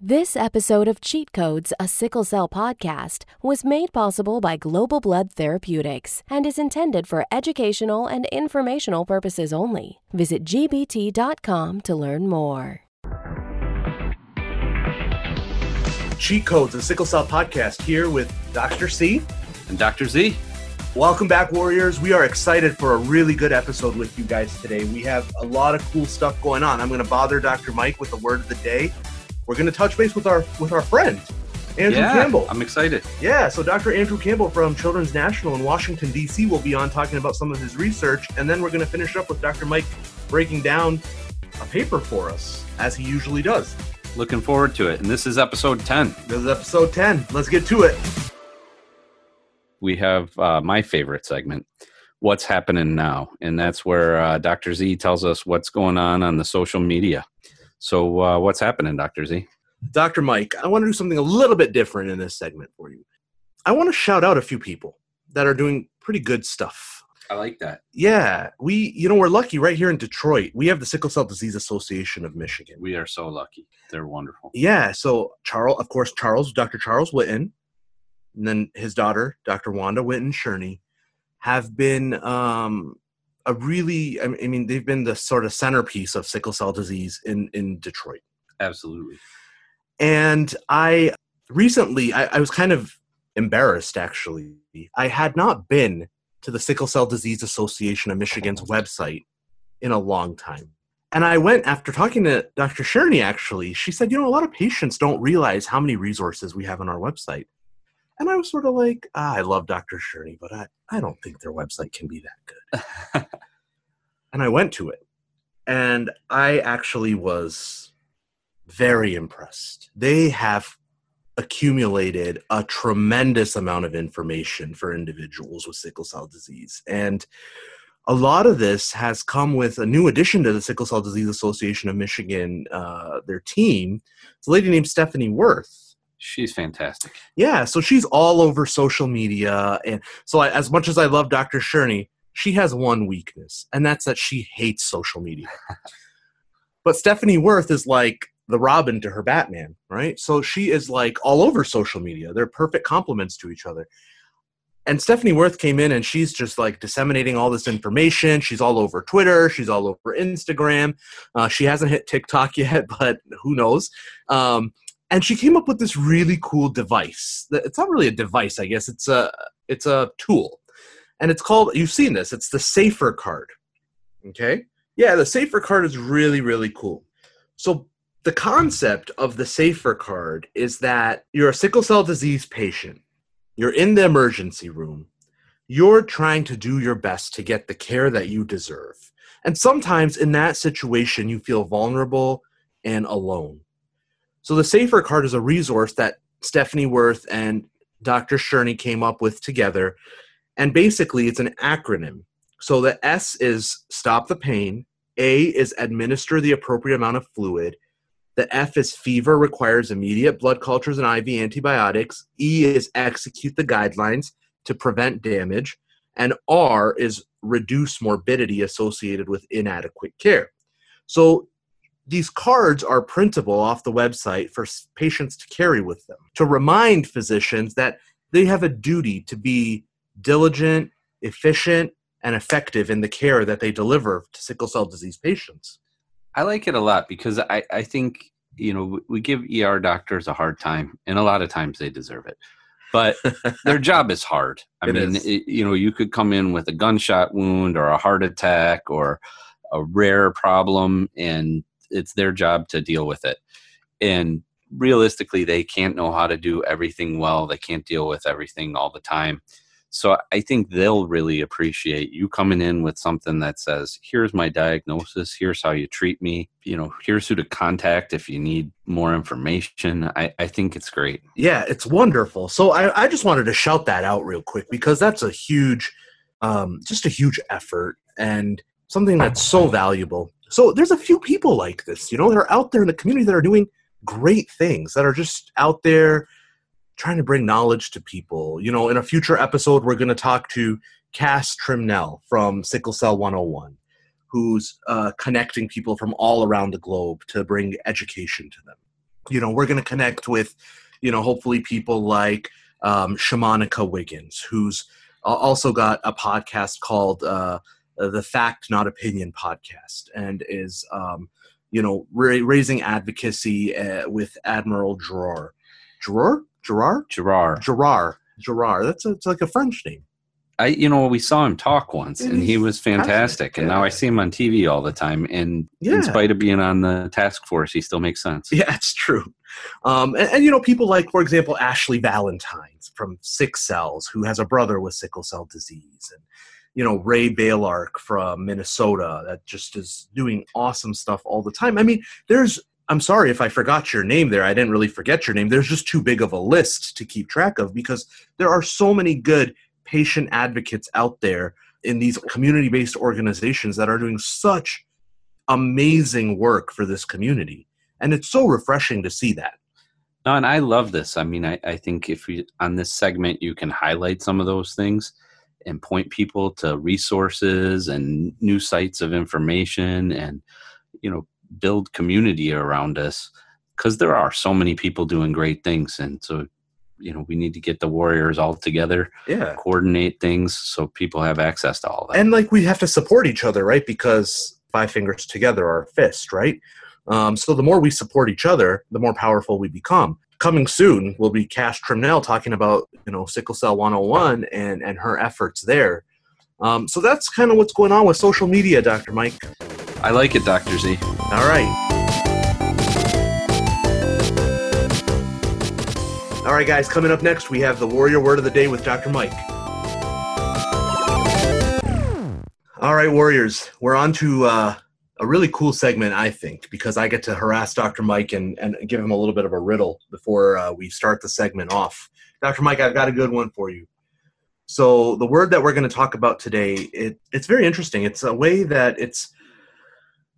This episode of Cheat Codes, a sickle cell podcast, was made possible by Global Blood Therapeutics and is intended for educational and informational purposes only. Visit gbt.com to learn more. Cheat Codes, a sickle cell podcast here with Dr. C. And Dr. Z. Welcome back, Warriors. We are excited for a really good episode with you guys today. We have a lot of cool stuff going on. I'm going to bother Dr. Mike with the word of the day we're going to touch base with our with our friend Andrew yeah, Campbell. I'm excited. Yeah, so Dr. Andrew Campbell from Children's National in Washington D.C. will be on talking about some of his research, and then we're going to finish up with Dr. Mike breaking down a paper for us as he usually does. Looking forward to it. And this is episode 10. This is episode 10. Let's get to it. We have uh, my favorite segment, What's Happening Now? And that's where uh, Dr. Z tells us what's going on on the social media. So, uh, what's happening, Dr. Z? Dr. Mike, I want to do something a little bit different in this segment for you. I want to shout out a few people that are doing pretty good stuff. I like that. Yeah, we, you know, we're lucky right here in Detroit. We have the Sickle Cell Disease Association of Michigan. We are so lucky. They're wonderful. Yeah. So, Charles, of course, Charles, Dr. Charles Whitten, and then his daughter, Dr. Wanda Whitten Shurney, have been um, a really, I mean, they've been the sort of centerpiece of sickle cell disease in in Detroit. Absolutely. And I recently, I, I was kind of embarrassed actually. I had not been to the Sickle Cell Disease Association of Michigan's website in a long time. And I went after talking to Dr. Shurney, actually. She said, you know, a lot of patients don't realize how many resources we have on our website. And I was sort of like, ah, I love Dr. Shurney, but I, I don't think their website can be that good. and I went to it. And I actually was very impressed. They have accumulated a tremendous amount of information for individuals with sickle cell disease. And a lot of this has come with a new addition to the Sickle Cell Disease Association of Michigan, uh, their team. It's a lady named Stephanie Worth She's fantastic. Yeah, so she's all over social media, and so I, as much as I love Dr. Shurney, she has one weakness, and that's that she hates social media. but Stephanie Worth is like the Robin to her Batman, right? So she is like all over social media. They're perfect complements to each other. And Stephanie Worth came in and she's just like disseminating all this information. She's all over Twitter. She's all over Instagram. Uh, she hasn't hit TikTok yet, but who knows? Um, and she came up with this really cool device. It's not really a device, I guess. It's a it's a tool, and it's called. You've seen this. It's the Safer card. Okay. Yeah, the Safer card is really really cool. So the concept of the Safer card is that you're a sickle cell disease patient. You're in the emergency room. You're trying to do your best to get the care that you deserve. And sometimes in that situation, you feel vulnerable and alone. So the Safer Card is a resource that Stephanie Worth and Dr. Shurney came up with together. And basically, it's an acronym. So the S is stop the pain, A is administer the appropriate amount of fluid, the F is fever requires immediate blood cultures and IV antibiotics, E is execute the guidelines to prevent damage, and R is reduce morbidity associated with inadequate care. So these cards are printable off the website for patients to carry with them to remind physicians that they have a duty to be diligent, efficient, and effective in the care that they deliver to sickle cell disease patients. I like it a lot because I, I think, you know, we give ER doctors a hard time, and a lot of times they deserve it. But their job is hard. I It mean, it, you know, you could come in with a gunshot wound or a heart attack or a rare problem, and it's their job to deal with it. And realistically, they can't know how to do everything well. They can't deal with everything all the time. So I think they'll really appreciate you coming in with something that says, "Here's my diagnosis. Here's how you treat me. You know, here's who to contact if you need more information." I, I think it's great. Yeah, it's wonderful. So I, I just wanted to shout that out real quick because that's a huge, um, just a huge effort and something that's so valuable. So there's a few people like this, you know, that are out there in the community that are doing great things, that are just out there trying to bring knowledge to people. You know, in a future episode, we're going to talk to Cass Trimnell from Sickle Cell 101, who's uh, connecting people from all around the globe to bring education to them. you know we're going to connect with you know hopefully people like um, Shamanica Wiggins, who's also got a podcast called uh, the Fact Not Opinion podcast, and is um, you know ra- raising advocacy uh, with Admiral Gerard. Gerard? Gerard? Gerard. Gerard. Gerard. That's a, it's like a French name. I, you know, we saw him talk once, and he was fantastic. And now I see him on TV all the time. And Yeah. in spite of being on the task force, he still makes sense. Yeah, it's true. Um, and, and you know, people like, for example, Ashley Valentines from Sick Cells, who has a brother with sickle cell disease, and you know Ray Blaylark from Minnesota, that just is doing awesome stuff all the time. I mean, there's. I'm sorry if I forgot your name there. I didn't really forget your name. There's just too big of a list to keep track of because there are so many good patient advocates out there in these community-based organizations that are doing such amazing work for this community and it's so refreshing to see that No, and I love this. I mean, I, I think if we on this segment you can highlight some of those things and point people to resources and new sites of information and you know build community around us because there are so many people doing great things. And so you know we need to get the warriors all together yeah. coordinate things so people have access to all that. And like we have to support each other right? Because five fingers together are a fist right? Um, so the more we support each other the more powerful we become coming soon will be Cass Trimnell talking about you know sickle cell 101 and and her efforts there. Um, so that's kind of what's going on with social media dr mike. I like it dr z. All right. All right guys coming up next we have the warrior word of the day with dr mike. All right, Warriors, we're on to uh, a really cool segment, I think, because I get to harass Dr. Mike and, and give him a little bit of a riddle before uh, we start the segment off. Dr. Mike, I've got a good one for you. So the word that we're going to talk about today, it, it's very interesting. It's a way that it's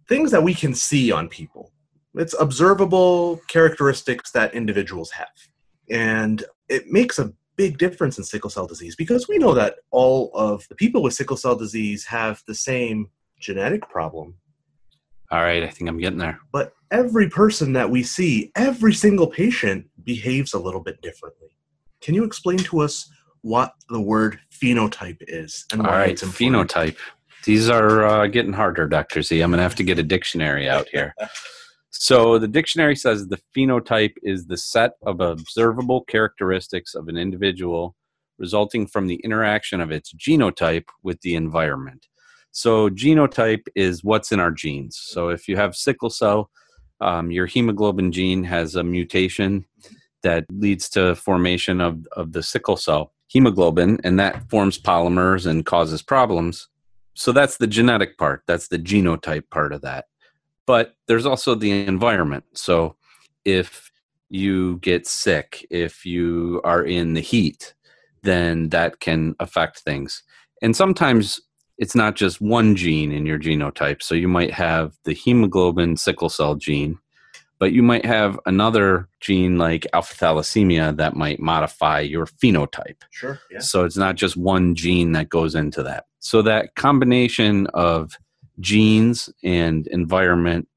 things that we can see on people. It's observable characteristics that individuals have. And it makes a big difference in sickle cell disease because we know that all of the people with sickle cell disease have the same genetic problem. All right i think i'm getting there But every person that we see, every single patient behaves a little bit differently. Can you explain to us what the word phenotype is and all why right it's important? phenotype these are uh, getting harder dr z i'm gonna have to get a dictionary out here So the dictionary says the phenotype is the set of observable characteristics of an individual resulting from the interaction of its genotype with the environment. So genotype is what's in our genes. So if you have sickle cell, um, your hemoglobin gene has a mutation that leads to formation of, of the sickle cell hemoglobin, and that forms polymers and causes problems. So that's the genetic part. That's the genotype part of that but there's also the environment. So if you get sick, if you are in the heat, then that can affect things. And sometimes it's not just one gene in your genotype. So you might have the hemoglobin sickle cell gene, but you might have another gene like alpha thalassemia that might modify your phenotype. Sure. Yeah. So it's not just one gene that goes into that. So that combination of genes and environment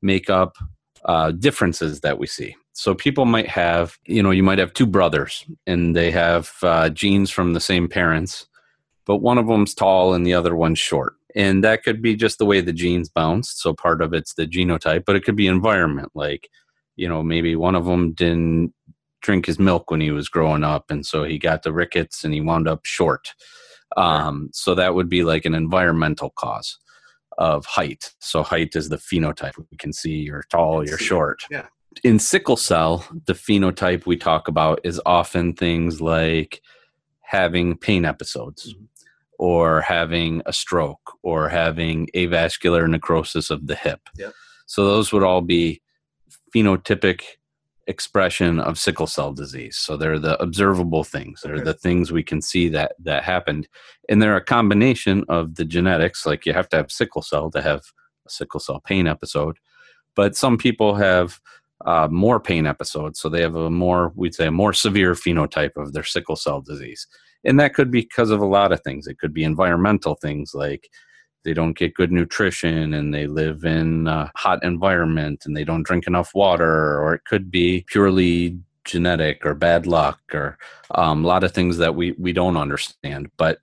make up uh, differences that we see. So people might have, you know, you might have two brothers and they have uh, genes from the same parents, but one of them's tall and the other one's short. And that could be just the way the genes bounced. So part of it's the genotype, but it could be environment. Like, you know, maybe one of them didn't drink his milk when he was growing up, and so he got the rickets and he wound up short. Um, so that would be like an environmental cause of height. So height is the phenotype. We can see you're tall, you're short. Yeah. In sickle cell, the phenotype we talk about is often things like having pain episodes Mhm. Or having a stroke or having avascular necrosis of the hip. Yep. So those would all be phenotypic expression of sickle cell disease. So they're the observable things. They're Okay. the things we can see that that happened. And they're a combination of the genetics, like you have to have sickle cell to have a sickle cell pain episode. But some people have uh, more pain episodes, so they have a more, we'd say, a more severe phenotype of their sickle cell disease. And that could be because of a lot of things. It could be environmental things like they don't get good nutrition and they live in a hot environment and they don't drink enough water or it could be purely genetic or bad luck or um, a lot of things that we we don't understand. But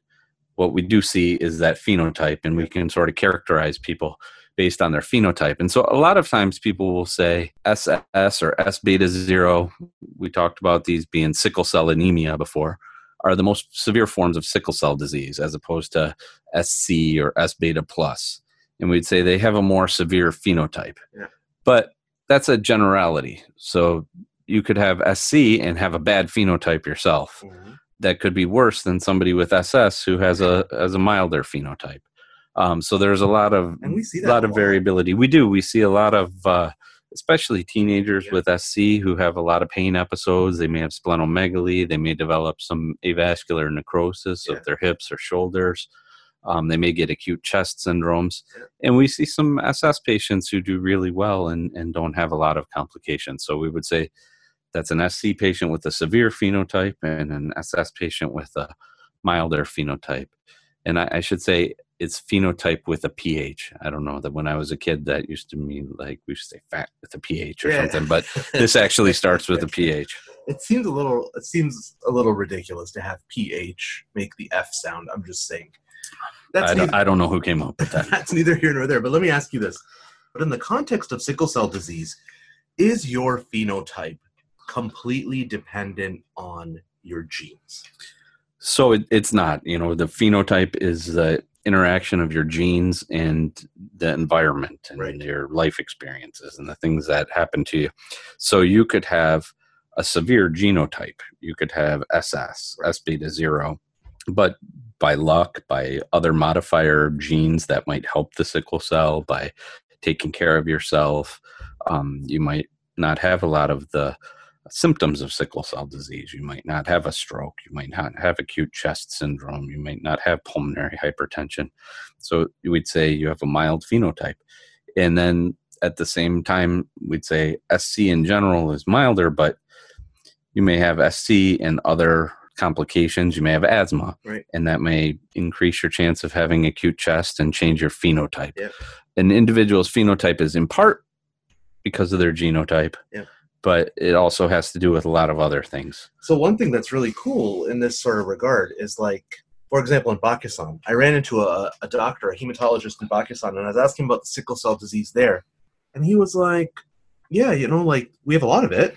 what we do see is that phenotype and we can sort of characterize people based on their phenotype. And so a lot of times people will say ss or s beta 0 we talked about these being sickle cell anemia before are the most severe forms of sickle cell disease as opposed to sc or s beta plus and we'd say they have a more severe phenotype Yeah. but that's a generality so you could have SC and have a bad phenotype yourself. That could be worse than somebody with SS who has a has a milder phenotype. Um, so there's a lot of And we see a that lot of variability. We do. We see a lot of, uh, especially teenagers Yeah. with SC who have a lot of pain episodes. They may have splenomegaly. They may develop some avascular necrosis Yeah. of their hips or shoulders. Um, they may get acute chest syndromes. Yeah. And we see some SS patients who do really well and, and don't have a lot of complications. So we would say that's an SC patient with a severe phenotype and an SS patient with a milder phenotype. And I, I should say it's phenotype with a pH. I don't know that when I was a kid that used to mean like we should say fat with a pH or Yeah. something, but this actually starts with a pH. It seems a little. It seems a little ridiculous to have ph make the f sound. I'm just saying. That's I don't, neither, I don't know who came up with that. that's neither here nor there. But let me ask you this: But in the context of sickle cell disease, is your phenotype completely dependent on your genes? So it, it's not, you know, the phenotype is the interaction of your genes and the environment and Right. your life experiences and the things that happen to you. So you could have a severe genotype. You could have SS, S beta zero, but by luck, by other modifier genes that might help the sickle cell, by taking care of yourself, um, you might not have a lot of the symptoms of sickle cell disease. You might not have a stroke. You might not have acute chest syndrome. You might not have pulmonary hypertension. So we'd say you have a mild phenotype. And then at the same time, we'd say SC in general is milder, but you may have SC and other complications. You may have asthma, Right. and that may increase your chance of having acute chest and change your phenotype. Yep. An individual's phenotype is in part because of their genotype, Yep. But it also has to do with a lot of other things. So one thing that's really cool in this sort of regard is like, for example, in Pakistan, I ran into a, a doctor, a hematologist in Pakistan, and I was asking about the sickle cell disease there, and he was like, "Yeah, you know, like we have a lot of it,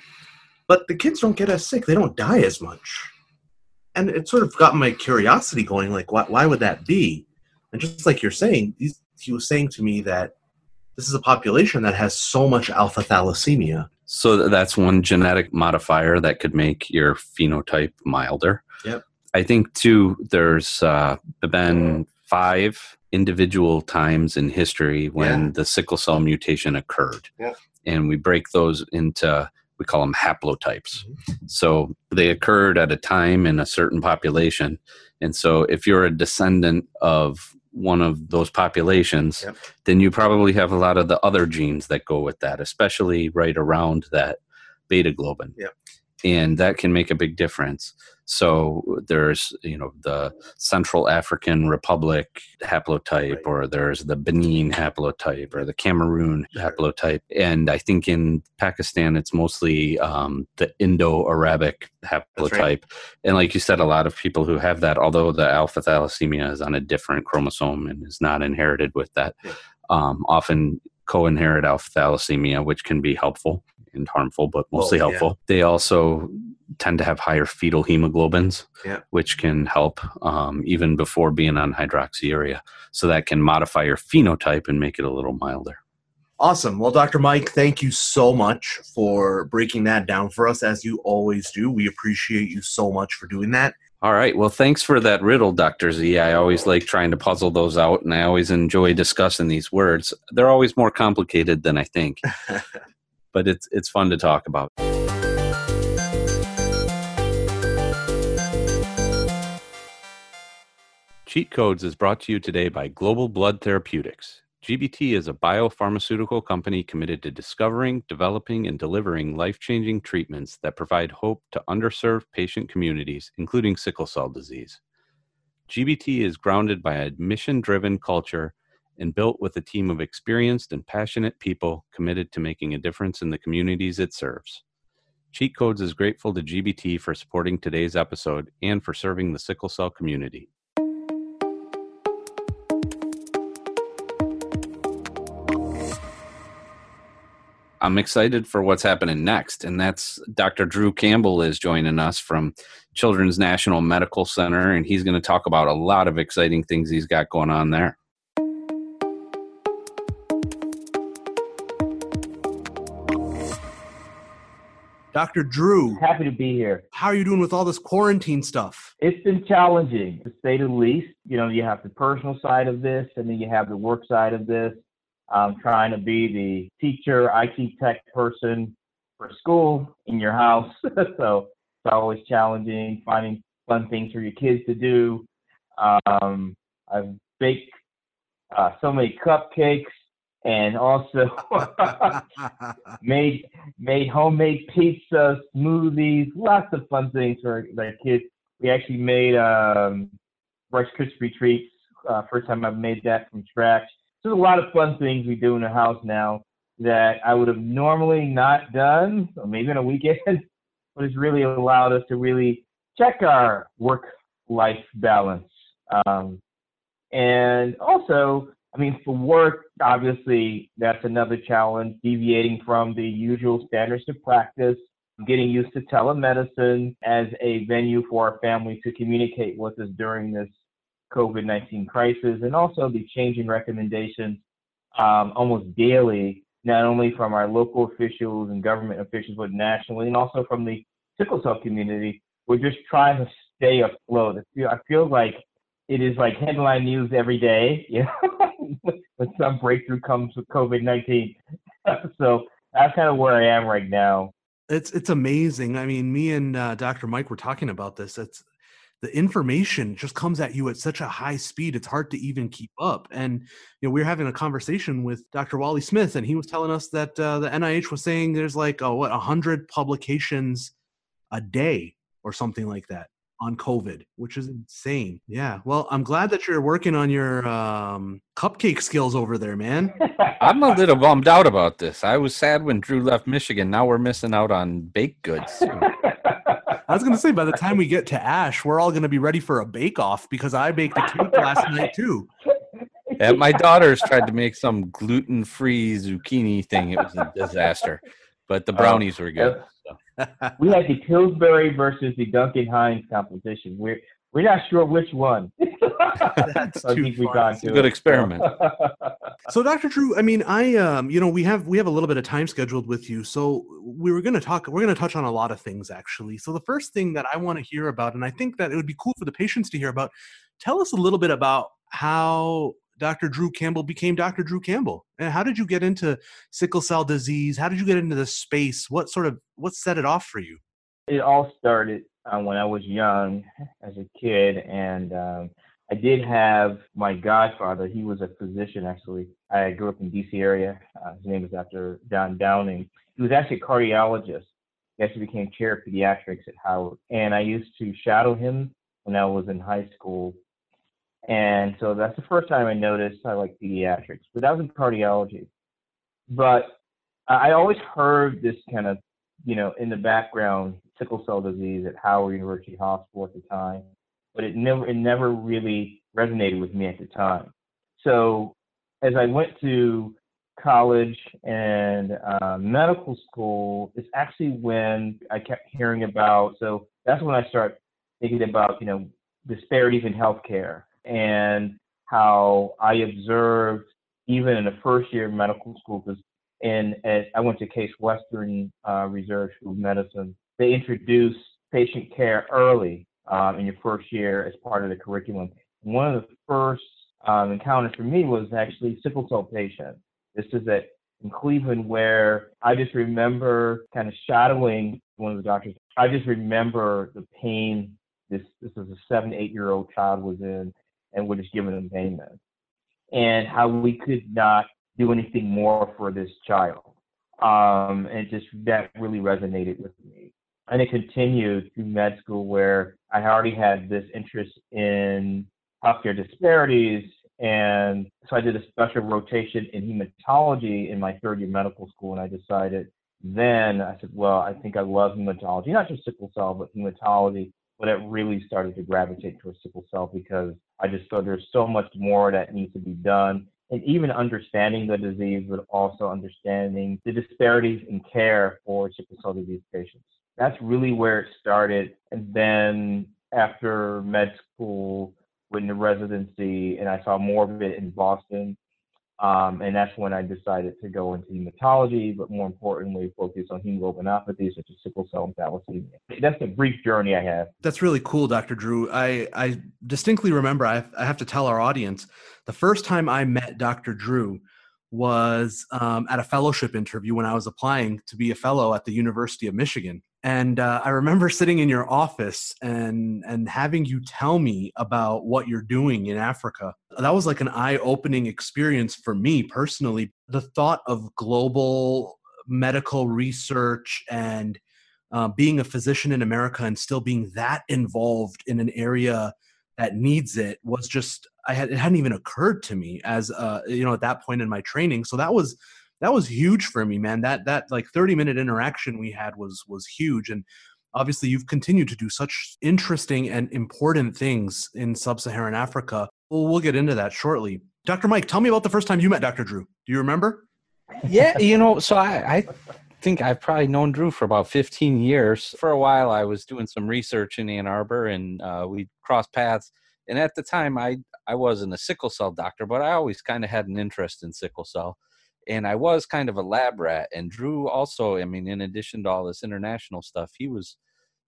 but the kids don't get as sick; they don't die as much." And it sort of got my curiosity going, like, why, why would that be? And just like you're saying, he was saying to me that this is a population that has so much alpha thalassemia. So that's one genetic modifier that could make your phenotype milder. Yep. I think too. There's uh, been five individual times in history when Yeah. the sickle cell mutation occurred, Yep. and we break those into we call them haplotypes. Mm-hmm. So they occurred at a time in a certain population, and so if you're a descendant of one of those populations, Yep. then you probably have a lot of the other genes that go with that, especially right around that beta globin. Yep. And that can make a big difference. So there's, you know, the Central African Republic haplotype, Right. or there's the Benin haplotype, or the Cameroon haplotype. And I think in Pakistan, it's mostly um, the Indo Arabic haplotype. right. And like you said, a lot of people who have that, although the alpha thalassemia is on a different chromosome and is not inherited with that, Yeah. um, often co inherit alpha thalassemia, which can be helpful and harmful, but mostly yeah. helpful. They also tend to have higher fetal hemoglobins, Yeah. which can help um, even before being on hydroxyurea. So that can modify your phenotype and make it a little milder. Awesome. Well, Dr. Mike, thank you so much for breaking that down for us, as you always do. We appreciate you so much for doing that. All right. Well, thanks for that riddle, Dr. Z. I always like trying to puzzle those out, and I always enjoy discussing these words. They're always more complicated than I think, but it's it's fun to talk about. Cheat Codes is brought to you today by Global Blood Therapeutics. GBT is a biopharmaceutical company committed to discovering, developing, and delivering life changing treatments that provide hope to underserved patient communities, including sickle cell disease. GBT is grounded by a mission driven culture and built with a team of experienced and passionate people committed to making a difference in the communities it serves. Cheat Codes is grateful to GBT for supporting today's episode and for serving the sickle cell community. I'm excited for what's happening next, and that's Dr. Drew Campbell is joining us from Children's National Medical Center, and he's going to talk about a lot of exciting things he's got going on there. Dr. Drew, Happy to be here. how are you doing with all this quarantine stuff? It's been challenging, to say the least. You know, you have the personal side of this, and then you have the work side of this. I'm trying to be the teacher, IT tech person for school in your house. so it's always challenging finding fun things for your kids to do. Um, I've baked uh, so many cupcakes and also made made homemade pizza, smoothies, lots of fun things for the kids. We actually made um, Rice Krispie treats. Uh, first time I've made that from scratch. So there's a lot of fun things we do in the house now that I would have normally not done, or maybe on a weekend, but it's really allowed us to really check our work-life balance. Um, and also, I mean, for work, obviously, that's another challenge, deviating from the usual standards of practice, getting used to telemedicine as a venue for our family to communicate with us during this COVID 19 crisis, and also the changing recommendations um, almost daily, not only from our local officials and government officials, but nationally, and also from the sickle cell community. We're just trying to stay afloat. I feel, I feel like it is like headline news every day, know, when some breakthrough comes with COVID 19. so that's kind of where I am right now. It's it's amazing. I mean, me and uh, Dr. Mike were talking about this. It's the information just comes at you at such a high speed it's hard to even keep up and you know we were having a conversation with dr wally smith and he was telling us that uh, the nih was saying there's like oh what 100 publications a day or something like that on covid which is insane yeah well i'm glad that you're working on your um, cupcake skills over there man I'm a little bummed out about this. I was sad when Drew left Michigan. Now we're missing out on baked goods. I was going to say, by the time we get to Ash, we're all going to be ready for a bake off because I baked a cake last night too. And my daughters tried to make some gluten free zucchini thing. It was a disaster. But the brownies were good. So. we had the Pillsbury versus the Duncan Hines competition. We're we're not sure which one. That's I too think we've far. gone It's a good it. experiment. So, Dr. Drew, I mean, I, um, you know, we have we have a little bit of time scheduled with you, so we were going to talk. We're going to touch on a lot of things, actually. So, the first thing that I want to hear about, and I think that it would be cool for the patients to hear about, tell us a little bit about how Dr. Drew Campbell became Dr. Drew Campbell, and how did you get into sickle cell disease? How did you get into this space? What sort of what set it off for you? it all started uh, when I was young as a kid, and um, I did have my godfather. He was a physician, actually. I grew up in D.C. area. Uh, his name was Dr. Don Downing. He was actually a cardiologist. He actually became chair of pediatrics at Howard, and I used to shadow him when I was in high school. And so that's the first time I noticed I like pediatrics, but that was in cardiology. But I always heard this kind of you know, in the background, sickle cell disease at Howard University Hospital at the time, but it never it never really resonated with me at the time. So as I went to college and uh, medical school, it's actually when I kept hearing about. So that's when I started thinking about you know disparities in healthcare and how I observed even in the first year of medical school because and at, I went to Case Western uh, Reserve School of Medicine. They introduced patient care early um, in your first year as part of the curriculum. One of the first um, encounters for me was actually sickle cell patient. This is at in Cleveland where I just remember kind of shadowing one of the doctors. I just remember the pain this this is a seven eight year old child was in, and we're just giving them pain meds, and how we could not do anything more for this child. Um, and just that really resonated with me. And it continued through med school where I already had this interest in healthcare disparities And so I did a special rotation in hematology in my third year medical school, and I decided then I said, well, I think I love hematology, not just sickle cell, but hematology. But it really started to gravitate towards sickle cell because I just thought there's so much more that needs to be done. And even understanding the disease, but also understanding the disparities in care for sickle cell disease patients. That's really where it started. And then after med school, went into residency, and I saw more of it in Boston. Um, and that's when I decided to go into hematology, but more importantly, focus on hemoglobinopathies such as sickle cell and thalassemia. That's the brief journey I have. That's really cool, Dr. Drew. I, I distinctly remember, I I have to tell our audience, the first time I met Dr. Drew was um, at a fellowship interview when I was applying to be a fellow at the University of Michigan and uh, I remember sitting in your office and and having you tell me about what you're doing in Africa. That was like an eye-opening experience for me personally. The thought of global medical research and uh, being a physician in America and still being that involved in an area that needs it was just I had it hadn't even occurred to me as uh, you know at that point in my training. So that was that was huge for me, man. That that like 30 minute interaction we had was was huge. And obviously you've continued to do such interesting and important things in sub-Saharan Africa. Well, we'll get into that shortly. Dr. Mike, tell me about the first time you met Dr. Drew. Do you remember? Yeah, you know, so I, I think I've probably known Drew for about 15 years. For a while, I was doing some research in Ann Arbor, and uh, we crossed paths. And at the time, I I wasn't a sickle cell doctor, but I always kind of had an interest in sickle cell and I was kind of a lab rat. And Drew also, I mean, in addition to all this international stuff, he was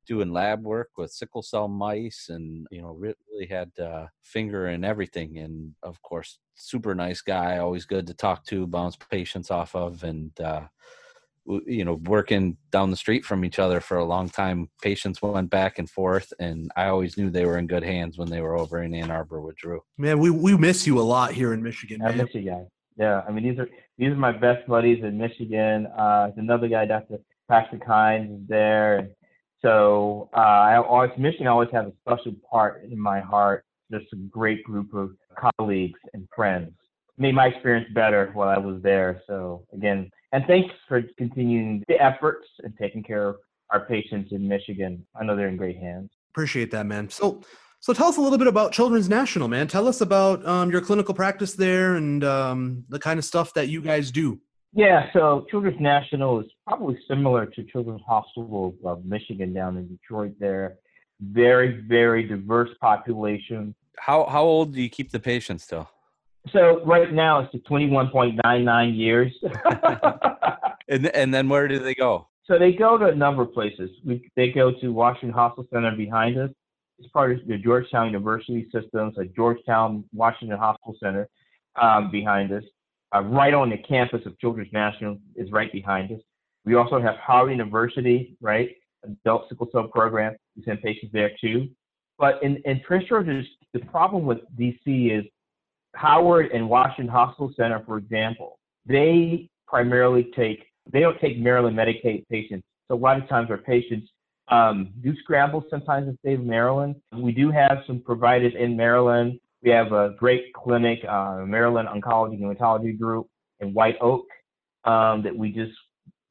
doing lab work with sickle cell mice, and you know, really had uh, finger in everything. And of course, super nice guy, always good to talk to, bounce patients off of, and uh, you know, working down the street from each other for a long time. Patients went back and forth, and I always knew they were in good hands when they were over in Ann Arbor with Drew. Man, we we miss you a lot here in Michigan. I miss you guys. Yeah, I mean these are these are my best buddies in Michigan. Uh, another guy, Dr. Patrick Hines, is there. So uh, I always Michigan always has a special part in my heart. Just a great group of colleagues and friends. Made my experience better while I was there. So again, and thanks for continuing the efforts and taking care of our patients in Michigan. I know they're in great hands. Appreciate that, man. So so tell us a little bit about Children's National, man. Tell us about um, your clinical practice there and um, the kind of stuff that you guys do. Yeah, so Children's National is probably similar to Children's Hospital of Michigan down in Detroit. There, very very diverse population. How how old do you keep the patients till? So right now it's twenty one point nine nine years. and and then where do they go? So they go to a number of places. We, they go to Washington Hospital Center behind us. It's part of the Georgetown University system, so Georgetown Washington Hospital Center um, behind us. Uh, right on the campus of Children's National is right behind us. We also have Howard University, right? Adult sickle cell program. We send patients there too. But in, in Prince George's, the problem with DC is Howard and Washington Hospital Center, for example, they primarily take, they don't take Maryland Medicaid patients. So a lot of times our patients um, do scramble sometimes in the state of Maryland. We do have some providers in Maryland. We have a great clinic, uh, Maryland Oncology Hematology Group in White Oak um, that we just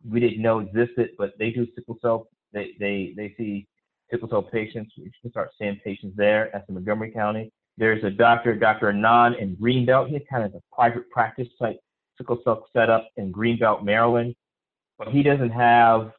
we didn't know existed, but they do sickle cell. They they they see sickle cell patients. We can start seeing patients there. That's in Montgomery County. There's a doctor, Dr. Anand in Greenbelt. He kind of a private practice type sickle cell setup in Greenbelt, Maryland, but he doesn't have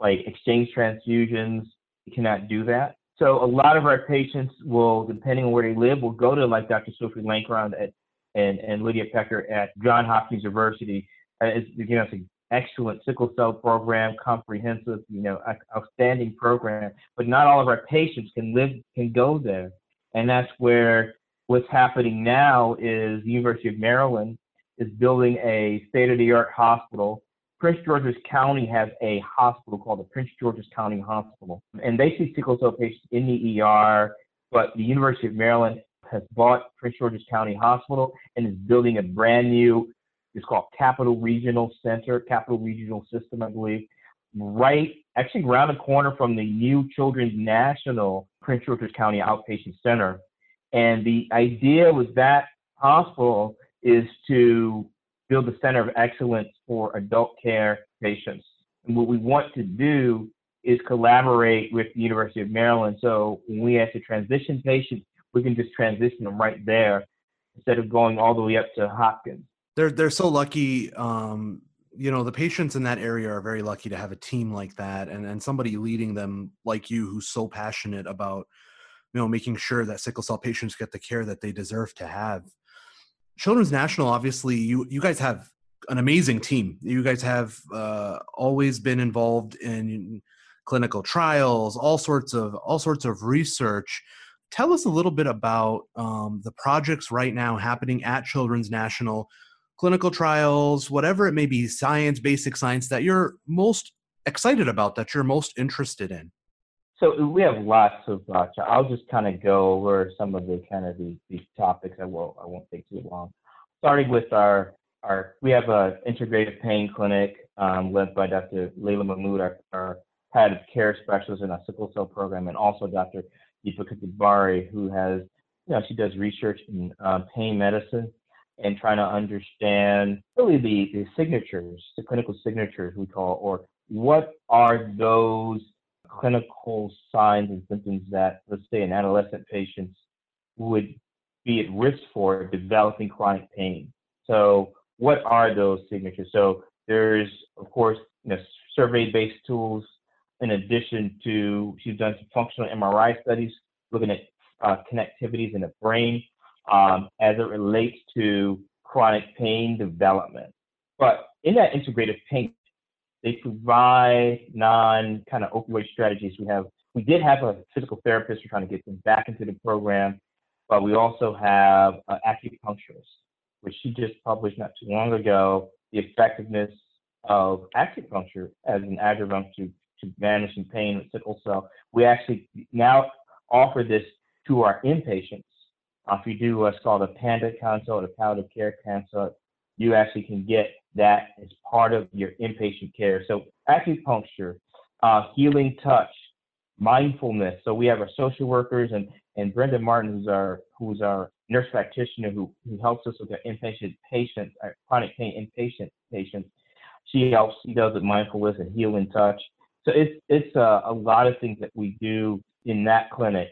like exchange transfusions. Cannot do that. So a lot of our patients will, depending on where they live, will go to like Dr. Sophie Lanzkron at, and, and Lydia Pecker at John Hopkins University. Uh, it's, you know, it's an excellent sickle cell program, comprehensive, you know, outstanding program. But not all of our patients can live, can go there. And that's where what's happening now is the University of Maryland is building a state-of-the-art hospital Prince George's County has a hospital called the Prince George's County Hospital, and they see sickle cell patients in the ER. But the University of Maryland has bought Prince George's County Hospital and is building a brand new. It's called Capital Regional Center, Capital Regional System, I believe, right actually around the corner from the new Children's National Prince George's County Outpatient Center. And the idea was that hospital is to build a center of excellence for adult care patients. And what we want to do is collaborate with the University of Maryland. So when we have to transition patients, we can just transition them right there instead of going all the way up to Hopkins. They're they're so lucky. Um, you know, the patients in that area are very lucky to have a team like that and, and somebody leading them like you who's so passionate about, you know, making sure that sickle cell patients get the care that they deserve to have. Children's National, obviously, you you guys have an amazing team. You guys have uh, always been involved in clinical trials, all sorts of all sorts of research. Tell us a little bit about um, the projects right now happening at Children's National, clinical trials, whatever it may be, science, basic science that you're most excited about, that you're most interested in. So we have lots of. Uh, I'll just kind of go over some of the kind of the, these topics. I will. I won't take too long. Starting with our our, we have a integrative pain clinic um, led by Dr. Layla Mahmood, our, our head of care specialist in our sickle cell program, and also Dr. Deepika Darbari, who has, you know, she does research in um, pain medicine and trying to understand really the, the signatures, the clinical signatures we call, or what are those clinical signs and symptoms that, let's say, an adolescent patient would be at risk for developing chronic pain. So what are those signatures? So there's, of course, you know, survey-based tools in addition to, she's done some functional MRI studies looking at uh, connectivities in the brain um, as it relates to chronic pain development. But in that integrative pain, they provide non kind of opioid strategies. We have, we did have a physical therapist. We're trying to get them back into the program, but we also have uh, acupuncturists which she just published not too long ago, the effectiveness of acupuncture as an adjuvant to, to managing pain with sickle cell. We actually now offer this to our inpatients. Uh, if you do what's called a PANDA consult, a palliative care consult, you actually can get that as part of your inpatient care. So acupuncture, uh, healing touch, mindfulness. So we have our social workers and and Brenda Martin, who's our who's our nurse practitioner who, who helps us with our inpatient patients, our chronic pain inpatient patients. She helps. She does it mindfulness and healing touch. So it's it's uh, a lot of things that we do in that clinic,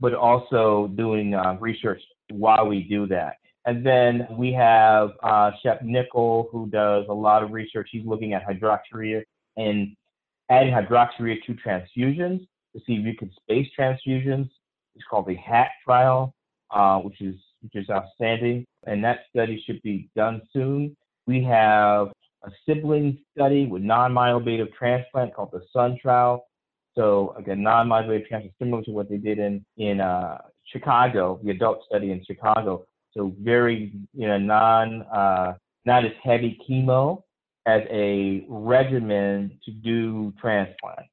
but also doing uh, research while we do that. And then we have uh, Shep Nickel, who does a lot of research. He's looking at hydroxyurea and adding hydroxyurea to transfusions to see if you can space transfusions it's called the HAT trial, uh, which is which is outstanding, and that study should be done soon. We have a sibling study with non-myeloablative transplant called the SUN trial. So again, non-myeloablative transplant, similar to what they did in in uh, Chicago, the adult study in Chicago. So very, you know, non uh, not as heavy chemo as a regimen to do transplant.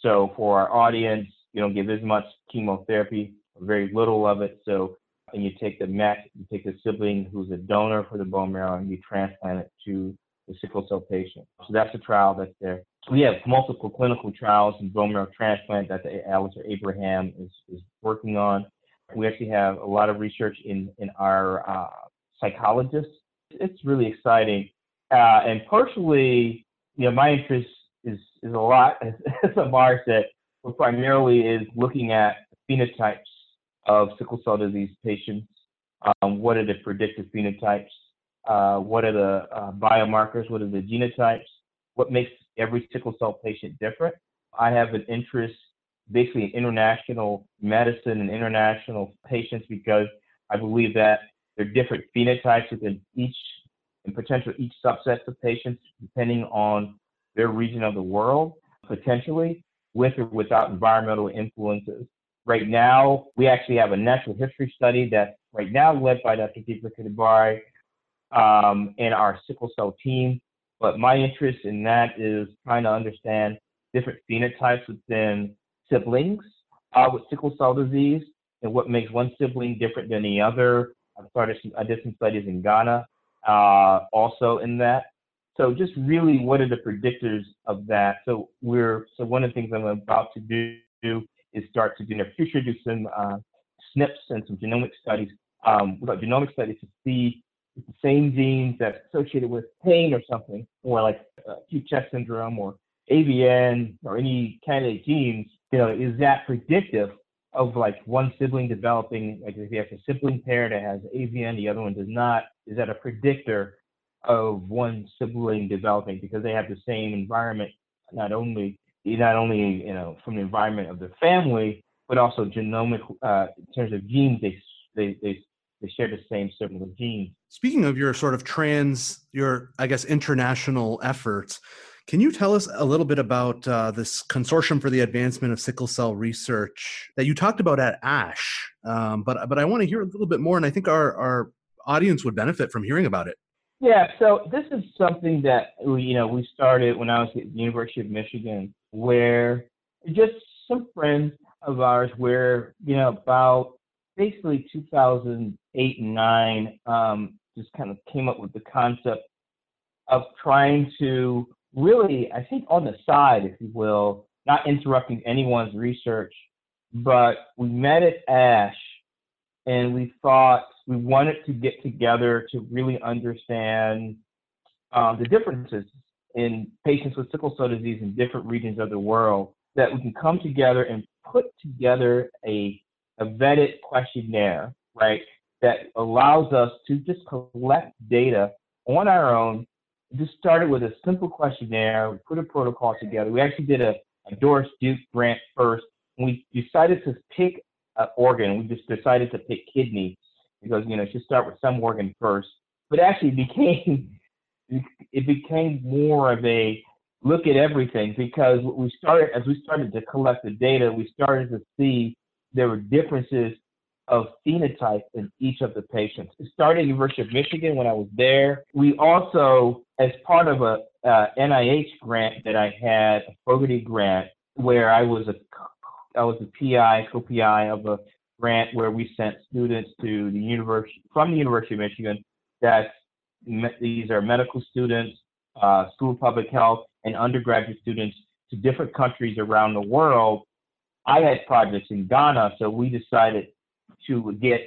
So for our audience, you don't give as much chemotherapy, very little of it. So, and you take the MET, you take the sibling who's a donor for the bone marrow, and you transplant it to the sickle cell patient. So that's a trial that's there. We have multiple clinical trials in bone marrow transplant that the Allistair Abraham is, is working on. We actually have a lot of research in, in our uh, psychologists. It's really exciting. Uh, and personally, you know, my interest is, is a lot, as, as Ahmar said, primarily is looking at phenotypes of sickle cell disease patients. Um, what are the predictive phenotypes? Uh, what are the uh, biomarkers? What are the genotypes? What makes every sickle cell patient different? I have an interest basically international medicine and international patients because I believe that there are different phenotypes within each and potential each subset of patients depending on their region of the world potentially with or without environmental influences. Right now, we actually have a natural history study that's right now led by Dr. Deepika Darbari um, and our sickle cell team. But my interest in that is trying to understand different phenotypes within siblings uh, with sickle cell disease and what makes one sibling different than the other. I started some, I did some studies in Ghana uh, also in that. So just really, what are the predictors of that? So we're so one of the things I'm about to do is start to do in the future do some uh, SNPs and some genomic studies um, with genomic studies to see the same genes that's associated with pain or something, or like acute chest syndrome or AVN or any candidate genes, you know, is that predictive of like one sibling developing, like if you have a sibling pair that has AVN, the other one does not, is that a predictor of one sibling developing because they have the same environment, not only not only you know from the environment of the family, but also genomic uh, in terms of genes, they they they they share the same similar genes. Speaking of your sort of trans, your I guess international efforts, can you tell us a little bit about uh, this consortium for the advancement of sickle cell research that you talked about at ASH? Um, but but I want to hear a little bit more, and I think our our audience would benefit from hearing about it. Yeah, so this is something that we, you know we started when I was at the University of Michigan, where just some friends of ours, where you know about basically 2008 and 9 um, just kind of came up with the concept of trying to really, I think, on the side, if you will, not interrupting anyone's research, but we met at ASH and we thought we wanted to get together to really understand um, the differences in patients with sickle cell disease in different regions of the world, that we can come together and put together a a vetted questionnaire, right, that allows us to just collect data on our own. Just started with a simple questionnaire, we put a protocol together. We actually did a, a Doris Duke grant first. We decided to pick an organ. We just decided to pick kidney because you know you should start with some organ first. But actually it became it became more of a look at everything because we started as we started to collect the data, we started to see there were differences of phenotype in each of the patients. It started at University of Michigan when I was there. We also, as part of a uh, NIH grant that I had, a Fogarty grant, where I was a I was a PI, co-PI of a grant where we sent students to the university from the University of Michigan. That these are medical students, uh, school of public health, and undergraduate students to different countries around the world I had projects in Ghana, so we decided to get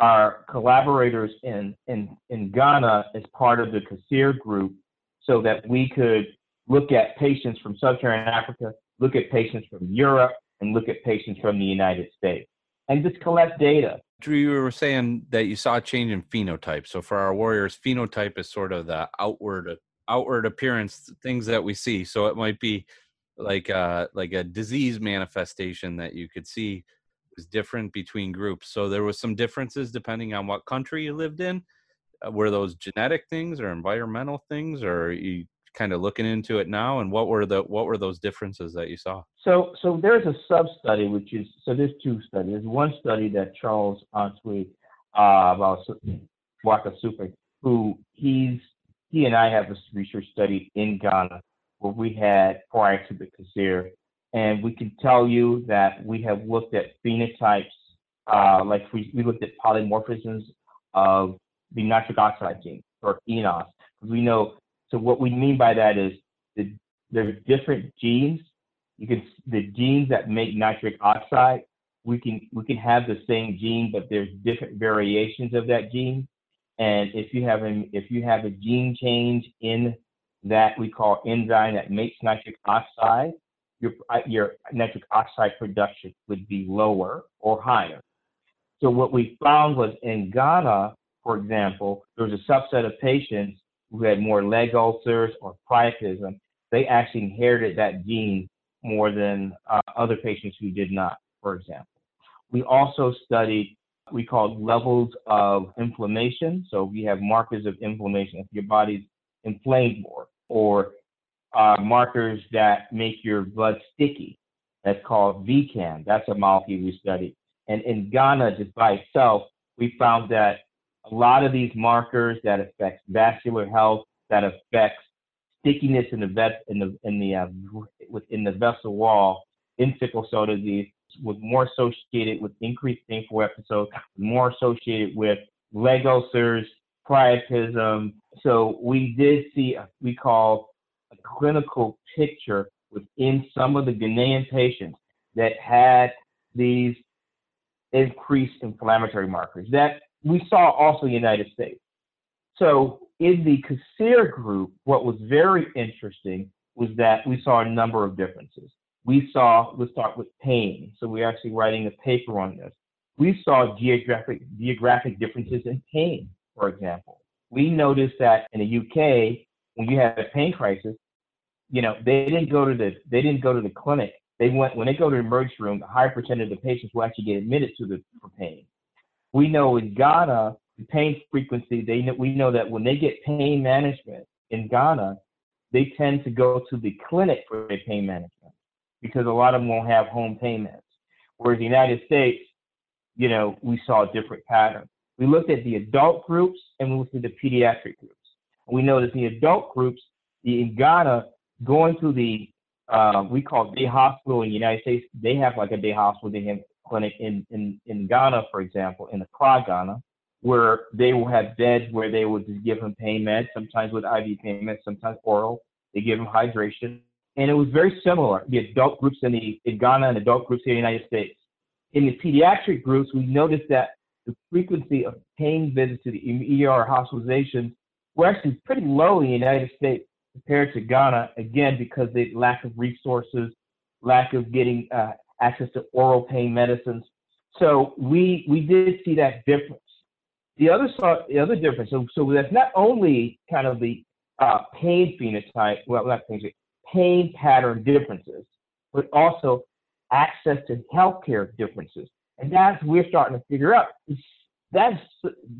our collaborators in, in, in Ghana as part of the CASIR group so that we could look at patients from sub-Saharan Africa, look at patients from Europe, and look at patients from the United States, and just collect data. Drew, you were saying that you saw a change in phenotype. So for our warriors, phenotype is sort of the outward outward appearance things that we see. So it might be like a, like a disease manifestation that you could see was different between groups. So there was some differences depending on what country you lived in. Uh, were those genetic things or environmental things or you kind of looking into it now? And what were the what were those differences that you saw? So so there's a sub study which is so there's two studies. There's one study that charles Antwi, uh about waka super who he's he and i have a research study in ghana what we had prior to the CASIR. And we can tell you that we have looked at phenotypes, uh, like we, we looked at polymorphisms of the nitric oxide gene, or eNOS. We know, so what we mean by that is the, there are different genes. You can, the genes that make nitric oxide, we can, we can have the same gene, but there's different variations of that gene. And if you have a, if you have a gene change in that we call enzyme that makes nitric oxide, your, uh, your nitric oxide production would be lower or higher. So what we found was in Ghana, for example, there was a subset of patients who had more leg ulcers or priapism. They actually inherited that gene more than uh, other patients who did not, for example. We also studied we called levels of inflammation. So we have markers of inflammation. If your body's inflamed more, or uh, markers that make your blood sticky. That's called VCAM. That's a molecule we studied. And in Ghana, just by itself, we found that a lot of these markers that affect vascular health, that affects stickiness in the vet, in the in the uh, within the vessel wall in sickle cell disease was more associated with increased painful episodes, more associated with leg ulcers, priapism. So we did see, we call clinical picture within some of the Ghanaian patients that had these increased inflammatory markers. That we saw also in the United States. So in the CASIR group, what was very interesting was that we saw a number of differences. We saw, let's start with pain. So we're actually writing a paper on this. We saw geographic, geographic differences in pain, for example. We noticed that in the UK, when you had a pain crisis, you know, they didn't go to the they didn't go to the clinic. They went when they go to the emergency room, a high percentage of the patients will actually get admitted to the for pain. We know in Ghana, the pain frequency, they know, we know that when they get pain management in Ghana, they tend to go to the clinic for their pain management because a lot of them won't have home pain meds. Whereas the United States, you know, we saw a different pattern. We looked at the adult groups and we looked at the pediatric groups. We noticed the adult groups, in Ghana, going to the uh, we call day hospital in the United States. They have like a day hospital, they have clinic in, in, in Ghana, for example, in Accra, Ghana, where they will have beds where they will just give them pain meds, sometimes with IV pain meds, sometimes oral. They give them hydration. And it was very similar, the adult groups in, the, in Ghana and adult groups here in the United States. In the pediatric groups, we noticed that the frequency of pain visits to the ER hospitalizations were actually pretty low in the United States compared to Ghana, again, because the lack of resources, lack of getting uh, access to oral pain medicines. So we we did see that difference. The other the other difference, so, so that's not only kind of the uh, pain phenotype, well, not pain, pain pattern differences, but also access to healthcare differences. And that's we're starting to figure out. That's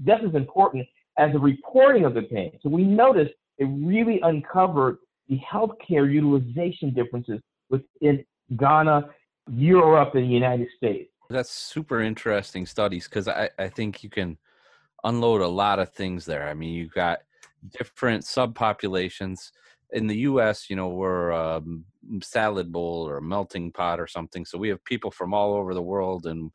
just as important as the reporting of the pain. So we noticed it really uncovered the healthcare utilization differences within Ghana, Europe, and the United States. That's super interesting studies because I, I think you can unload a lot of things there. I mean, you've got different subpopulations. In the US, you know, we're a um, salad bowl or a melting pot or something. So we have people from all over the world and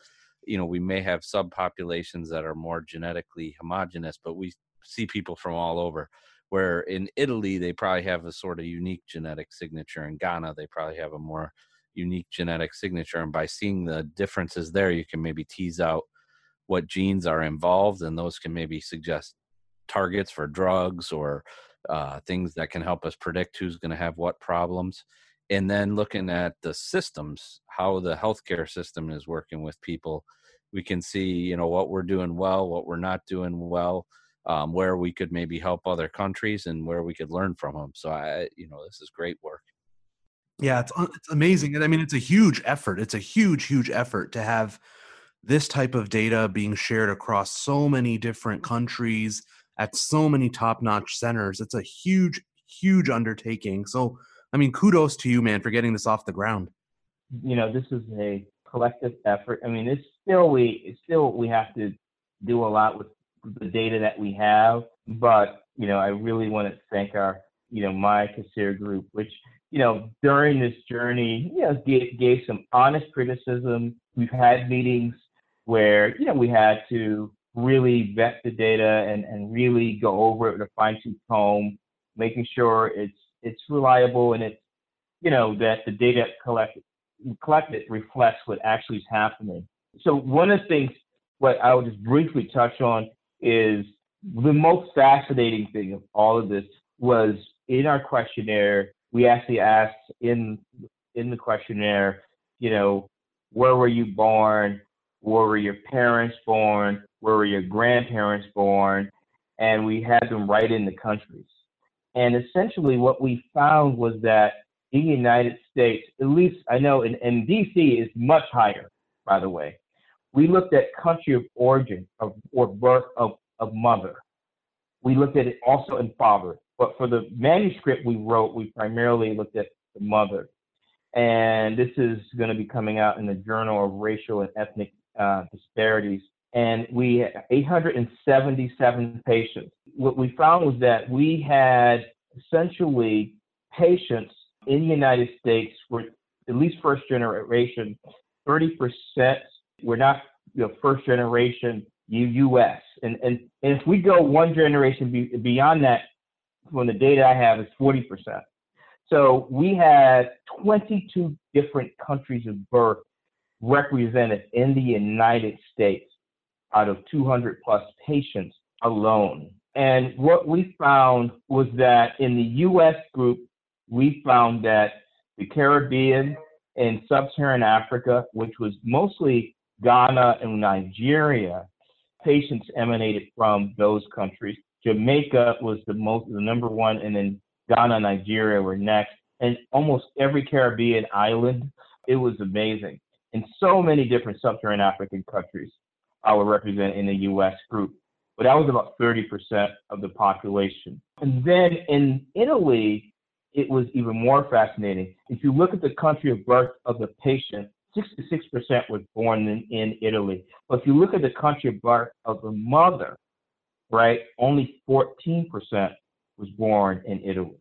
you know we may have subpopulations that are more genetically homogenous but we see people from all over where in Italy they probably have a sort of unique genetic signature. In Ghana, they probably have a more unique genetic signature. And by seeing the differences there, you can maybe tease out what genes are involved, and those can maybe suggest targets for drugs or uh, things that can help us predict who's going to have what problems. And then looking at the systems, how the healthcare system is working with people, we can see, you know, what we're doing well, what we're not doing well, um, where we could maybe help other countries and where we could learn from them. So I, you know, this is great work. Yeah, it's it's amazing, and I mean, it's a huge effort. It's a huge, huge effort to have this type of data being shared across so many different countries at so many top-notch centers. It's a huge, huge undertaking. So, I mean, kudos to you, man, for getting this off the ground. You know, this is a collective effort. I mean, it's still we it's still we have to do a lot with the data that we have. But, you know, I really want to thank our, you know, my CASIR group, which, you know, during this journey, you know, gave, gave some honest criticism. We've had meetings where, you know, we had to really vet the data and, and really go over it with a fine tooth comb, making sure it's it's reliable and it's you know that the data collected collected reflects what actually is happening. So one of the things what I will just briefly touch on is the most fascinating thing of all of this was in our questionnaire, we actually asked in in the questionnaire, you know, where were you born? Where were your parents born? Where were your grandparents born? And we had them write in the countries. And essentially what we found was that in the United States, at least I know in, in DC is much higher, by the way we looked at country of origin of, or birth of, of mother. We looked at it also in father. But for the manuscript we wrote, we primarily looked at the mother. And this is going to be coming out in the Journal of Racial and Ethnic uh, Disparities. And we had 877 patients. What we found was that we had essentially patients in the United States were at least first generation, 30% we're not you know, first generation U.S. And, and, and if we go one generation be, beyond that, from the data I have, is 40%. So we had 22 different countries of birth represented in the United States. out of 200 plus patients alone. And what we found was that in the US group, we found that the Caribbean and sub-Saharan Africa, which was mostly Ghana and Nigeria, patients emanated from those countries. Jamaica was the most, the number one, and then Ghana Nigeria were next. And almost every Caribbean island, it was amazing. And so many different sub-Saharan African countries I would represent in the U.S. group, but that was about 30% of the population. And then in Italy, it was even more fascinating. If you look at the country of birth of the patient, 66% was born in, in Italy. But if you look at the country of birth of the mother, right, only 14% was born in Italy.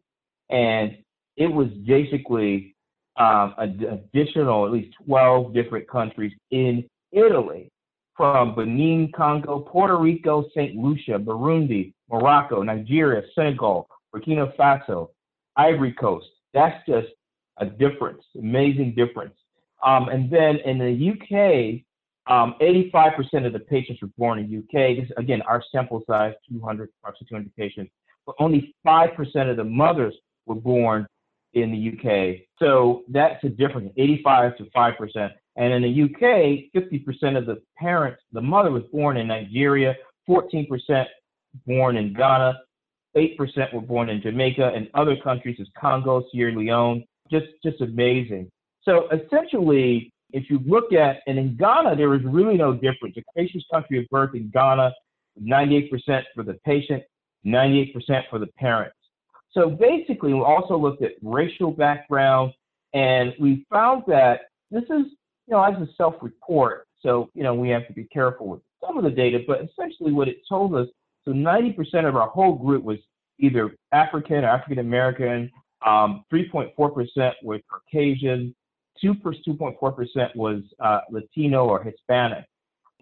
And it was basically um, additional, at least 12 different countries in Italy, from Benin, Congo, Puerto Rico, St. Lucia, Burundi, Morocco, Nigeria, Senegal, Burkina Faso, Ivory Coast. That's just a difference, amazing difference. Um, and then in the UK, um, 85% of the patients were born in UK. This again, our sample size, 200, approximately 200 patients, but only 5% of the mothers were born in the UK. So that's a difference, 85 to 5%. And in the UK, 50% of the parents, the mother was born in Nigeria, 14% born in Ghana, 8% were born in Jamaica, and other countries as Congo, Sierra Leone. Just, just amazing. So essentially, if you look at, and in Ghana, there was really no difference. The patient's country of birth in Ghana, 98% for the patient, 98% for the parents. So basically, we also looked at racial background, and we found that this is, you know, as a self-report, so, you know, we have to be careful with some of the data, but essentially what it told us, so 90% of our whole group was either African or African American, um, 3.4% were Caucasian, 2 2.4% was uh, Latino or Hispanic.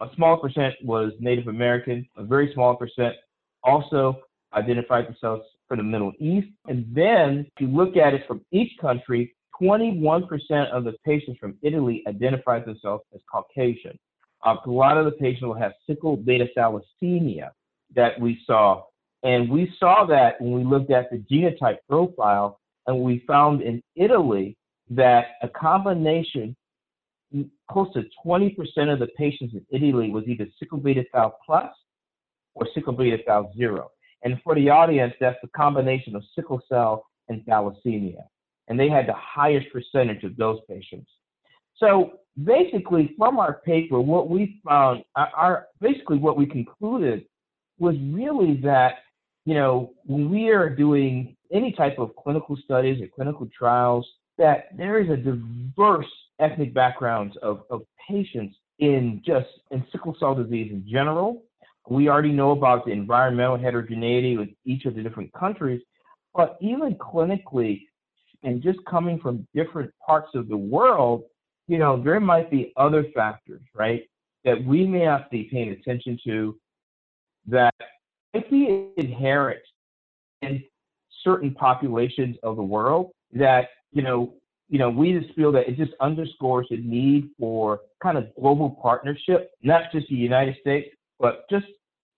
A small percent was Native American. A very small percent also identified themselves from the Middle East. And then if you look at it from each country, 21% of the patients from Italy identified themselves as Caucasian. Uh, a lot of the patients will have sickle beta thalassemia that we saw. And we saw that when we looked at the genotype profile, and we found in Italy that a combination, close to 20% of the patients in Italy was either sickle beta thal plus or sickle beta thal zero. And for the audience, that's the combination of sickle cell and thalassemia. And they had the highest percentage of those patients. So basically, from our paper, what we found, our basically what we concluded was really that, you know, when we are doing any type of clinical studies or clinical trials, that there is a diverse ethnic backgrounds of, of patients in just in sickle cell disease in general. We already know about the environmental heterogeneity with each of the different countries, but even clinically, and just coming from different parts of the world, you know, there might be other factors, right, that we may not be paying attention to that might be inherent in certain populations of the world that you know, you know, we just feel that it just underscores the need for kind of global partnership, not just the United States, but just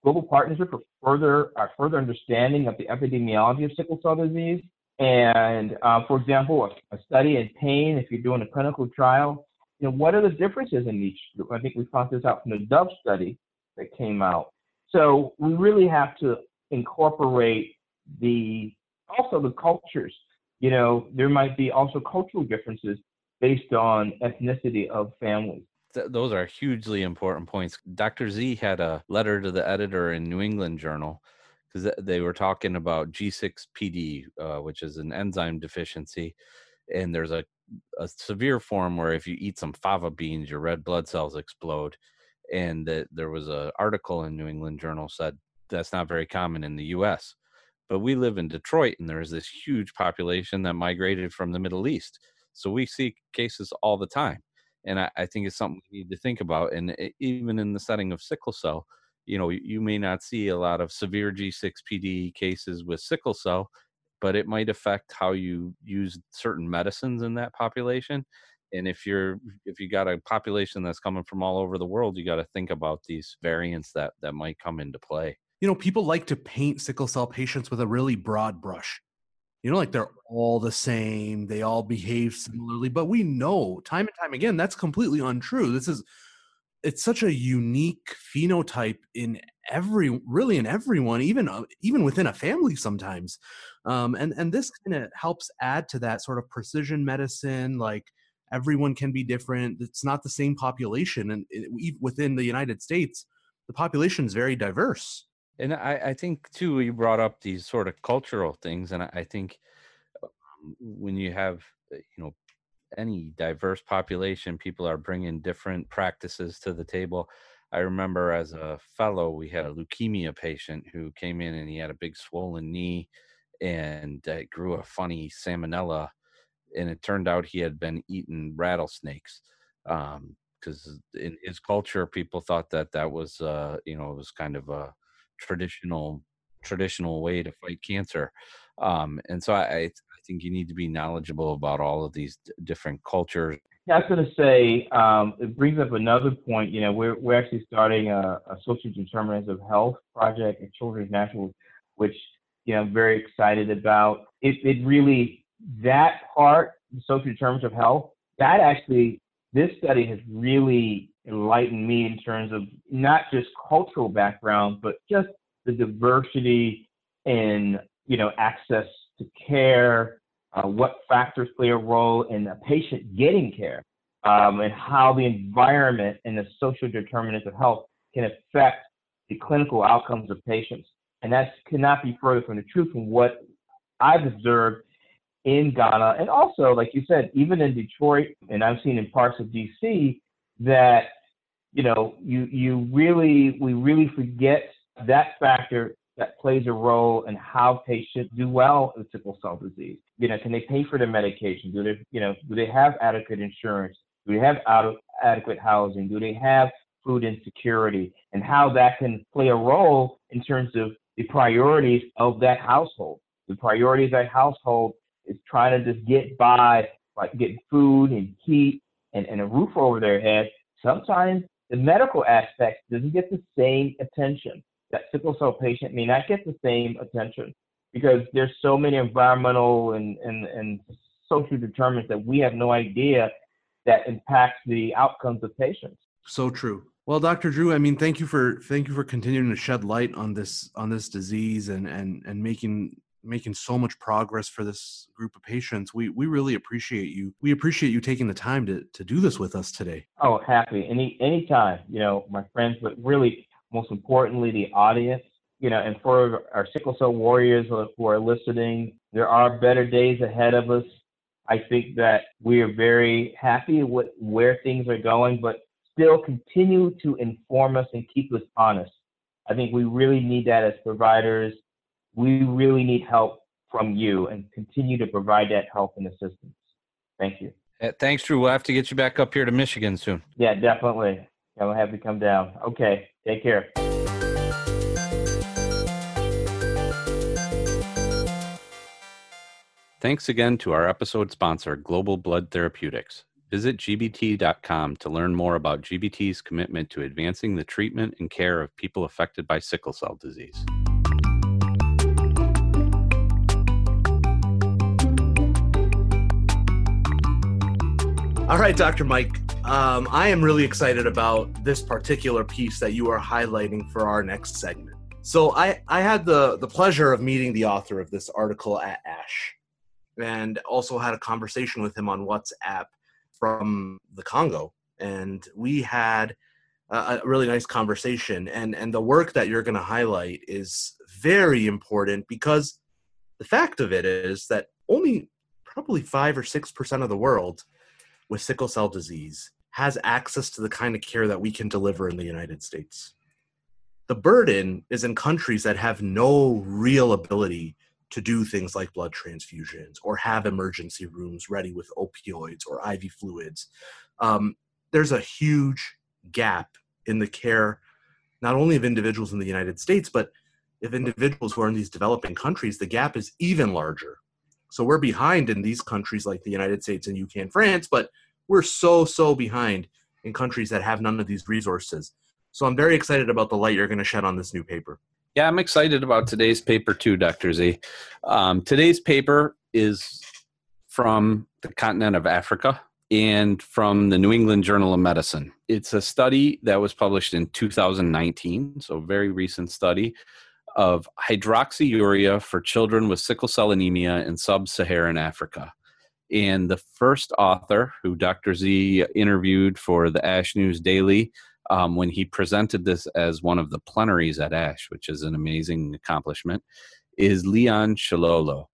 global partnership for further our further understanding of the epidemiology of sickle cell disease. And uh, for example, a, a, study in pain, if you're doing a clinical trial, you know, what are the differences in each group? I think we found this out from the Dove study that came out. So we really have to incorporate the also the cultures you know, there might be also cultural differences based on ethnicity of families. Th- those are hugely important points. Dr. Z had a letter to the editor in New England Journal because they were talking about G6PD, uh, which is an enzyme deficiency. And there's a, a severe form where if you eat some fava beans, your red blood cells explode. And that there was an article in New England Journal said that's not very common in the U.S. But we live in Detroit, and there's this huge population that migrated from the Middle East. So we see cases all the time. And I, I think it's something we need to think about. And it, even in the setting of sickle cell, you know, you may not see a lot of severe G6PD cases with sickle cell, but it might affect how you use certain medicines in that population. and if you're if you got a population that's coming from all over the world you got to think about these variants that that might come into play you know people like to paint sickle cell patients with a really broad brush. You know like they're all the same they all behave similarly but we know time and time again that's completely untrue. This is it's such a unique phenotype in every really in everyone even uh, even within a family sometimes. Um, and and this kind of helps add to that sort of precision medicine like everyone can be different it's not the same population and it, within the united states the population is very diverse and I, I think too you brought up these sort of cultural things and i, I think um, when you have uh, you know any diverse population people are bringing different practices to the table I remember as a fellow, we had a leukemia patient who came in and he had a big swollen knee and it grew a funny salmonella. And it turned out he had been eating rattlesnakes. because um, in his culture, people thought that that was, uh, you know, it was kind of a traditional traditional way to fight cancer. Um, and so I, I think you need to be knowledgeable about all of these d- different cultures yeah, I was going to say, um, it brings up another point. You know, we're, we're actually starting a, a social determinants of health project at Children's National, which, you know, I'm very excited about. It, it really, that part, the social determinants of health, that actually, this study has really enlightened me in terms of not just cultural background, but just the diversity in, you know, access to care, uh, what factors play a role in a patient getting care, um, and how the environment and the social determinants of health can affect the clinical outcomes of patients. And that cannot be further from the truth from what I've observed in Ghana, and also, like you said, even in Detroit, and I've seen in parts of DC that you know you you really we really forget that factor that plays a role in how patients do well with sickle cell disease. You know, can they pay for their medication? Do they, you know, do they have adequate insurance? Do they have adequate housing? Do they have food insecurity? And how that can play a role in terms of the priorities of that household. The priority of that household is trying to just get by, like getting food and heat and, and a roof over their head. Sometimes the medical aspect doesn't get the same attention that sickle cell patient may not get the same attention because there's so many environmental and, and, and social determinants that we have no idea that impacts the outcomes of patients. So true. Well, Dr. Drew, I mean, thank you for thank you for continuing to shed light on this on this disease and and and making making so much progress for this group of patients. We we really appreciate you. We appreciate you taking the time to to do this with us today. Oh, happy any any time, You know, my friends, but really most importantly, the audience. You know, and for our sickle cell warriors who are listening, there are better days ahead of us. I think that we are very happy with where things are going, but still continue to inform us and keep us honest. I think we really need that as providers. We really need help from you and continue to provide that help and assistance. Thank you. Uh, thanks, Drew. We'll have to get you back up here to Michigan soon. Yeah, definitely. I'll have to come down. Okay. Take care. Thanks again to our episode sponsor, Global Blood Therapeutics. Visit GBT.com to learn more about GBT's commitment to advancing the treatment and care of people affected by sickle cell disease. All right, Dr. Mike, um, I am really excited about this particular piece that you are highlighting for our next segment. So I, I had the, the pleasure of meeting the author of this article at ASH and also had a conversation with him on WhatsApp from the Congo. And we had a, a really nice conversation. And, and the work that you're going to highlight is very important because the fact of it is that only probably five or six percent of the world with sickle cell disease has access to the kind of care that we can deliver in the United States. The burden is in countries that have no real ability to do things like blood transfusions or have emergency rooms ready with opioids or IV fluids. Um, there's a huge gap in the care, not only of individuals in the United States, but if individuals who are in these developing countries, the gap is even larger. So we're behind in these countries like the United States and UK and France, but we're so so behind in countries that have none of these resources. So I'm very excited about the light you're going to shed on this new paper. Yeah, I'm excited about today's paper too, Dr. Z. Um, today's paper is from the continent of Africa and from the New England Journal of Medicine. It's a study that was published in 2019, so very recent study of hydroxyurea for children with sickle cell anemia in sub Saharan Africa. And the first author, who Dr. Z interviewed for the ASH News Daily, um, when he presented this as one of the plenaries at ASH, which is an amazing accomplishment, is Leon Tshilolo.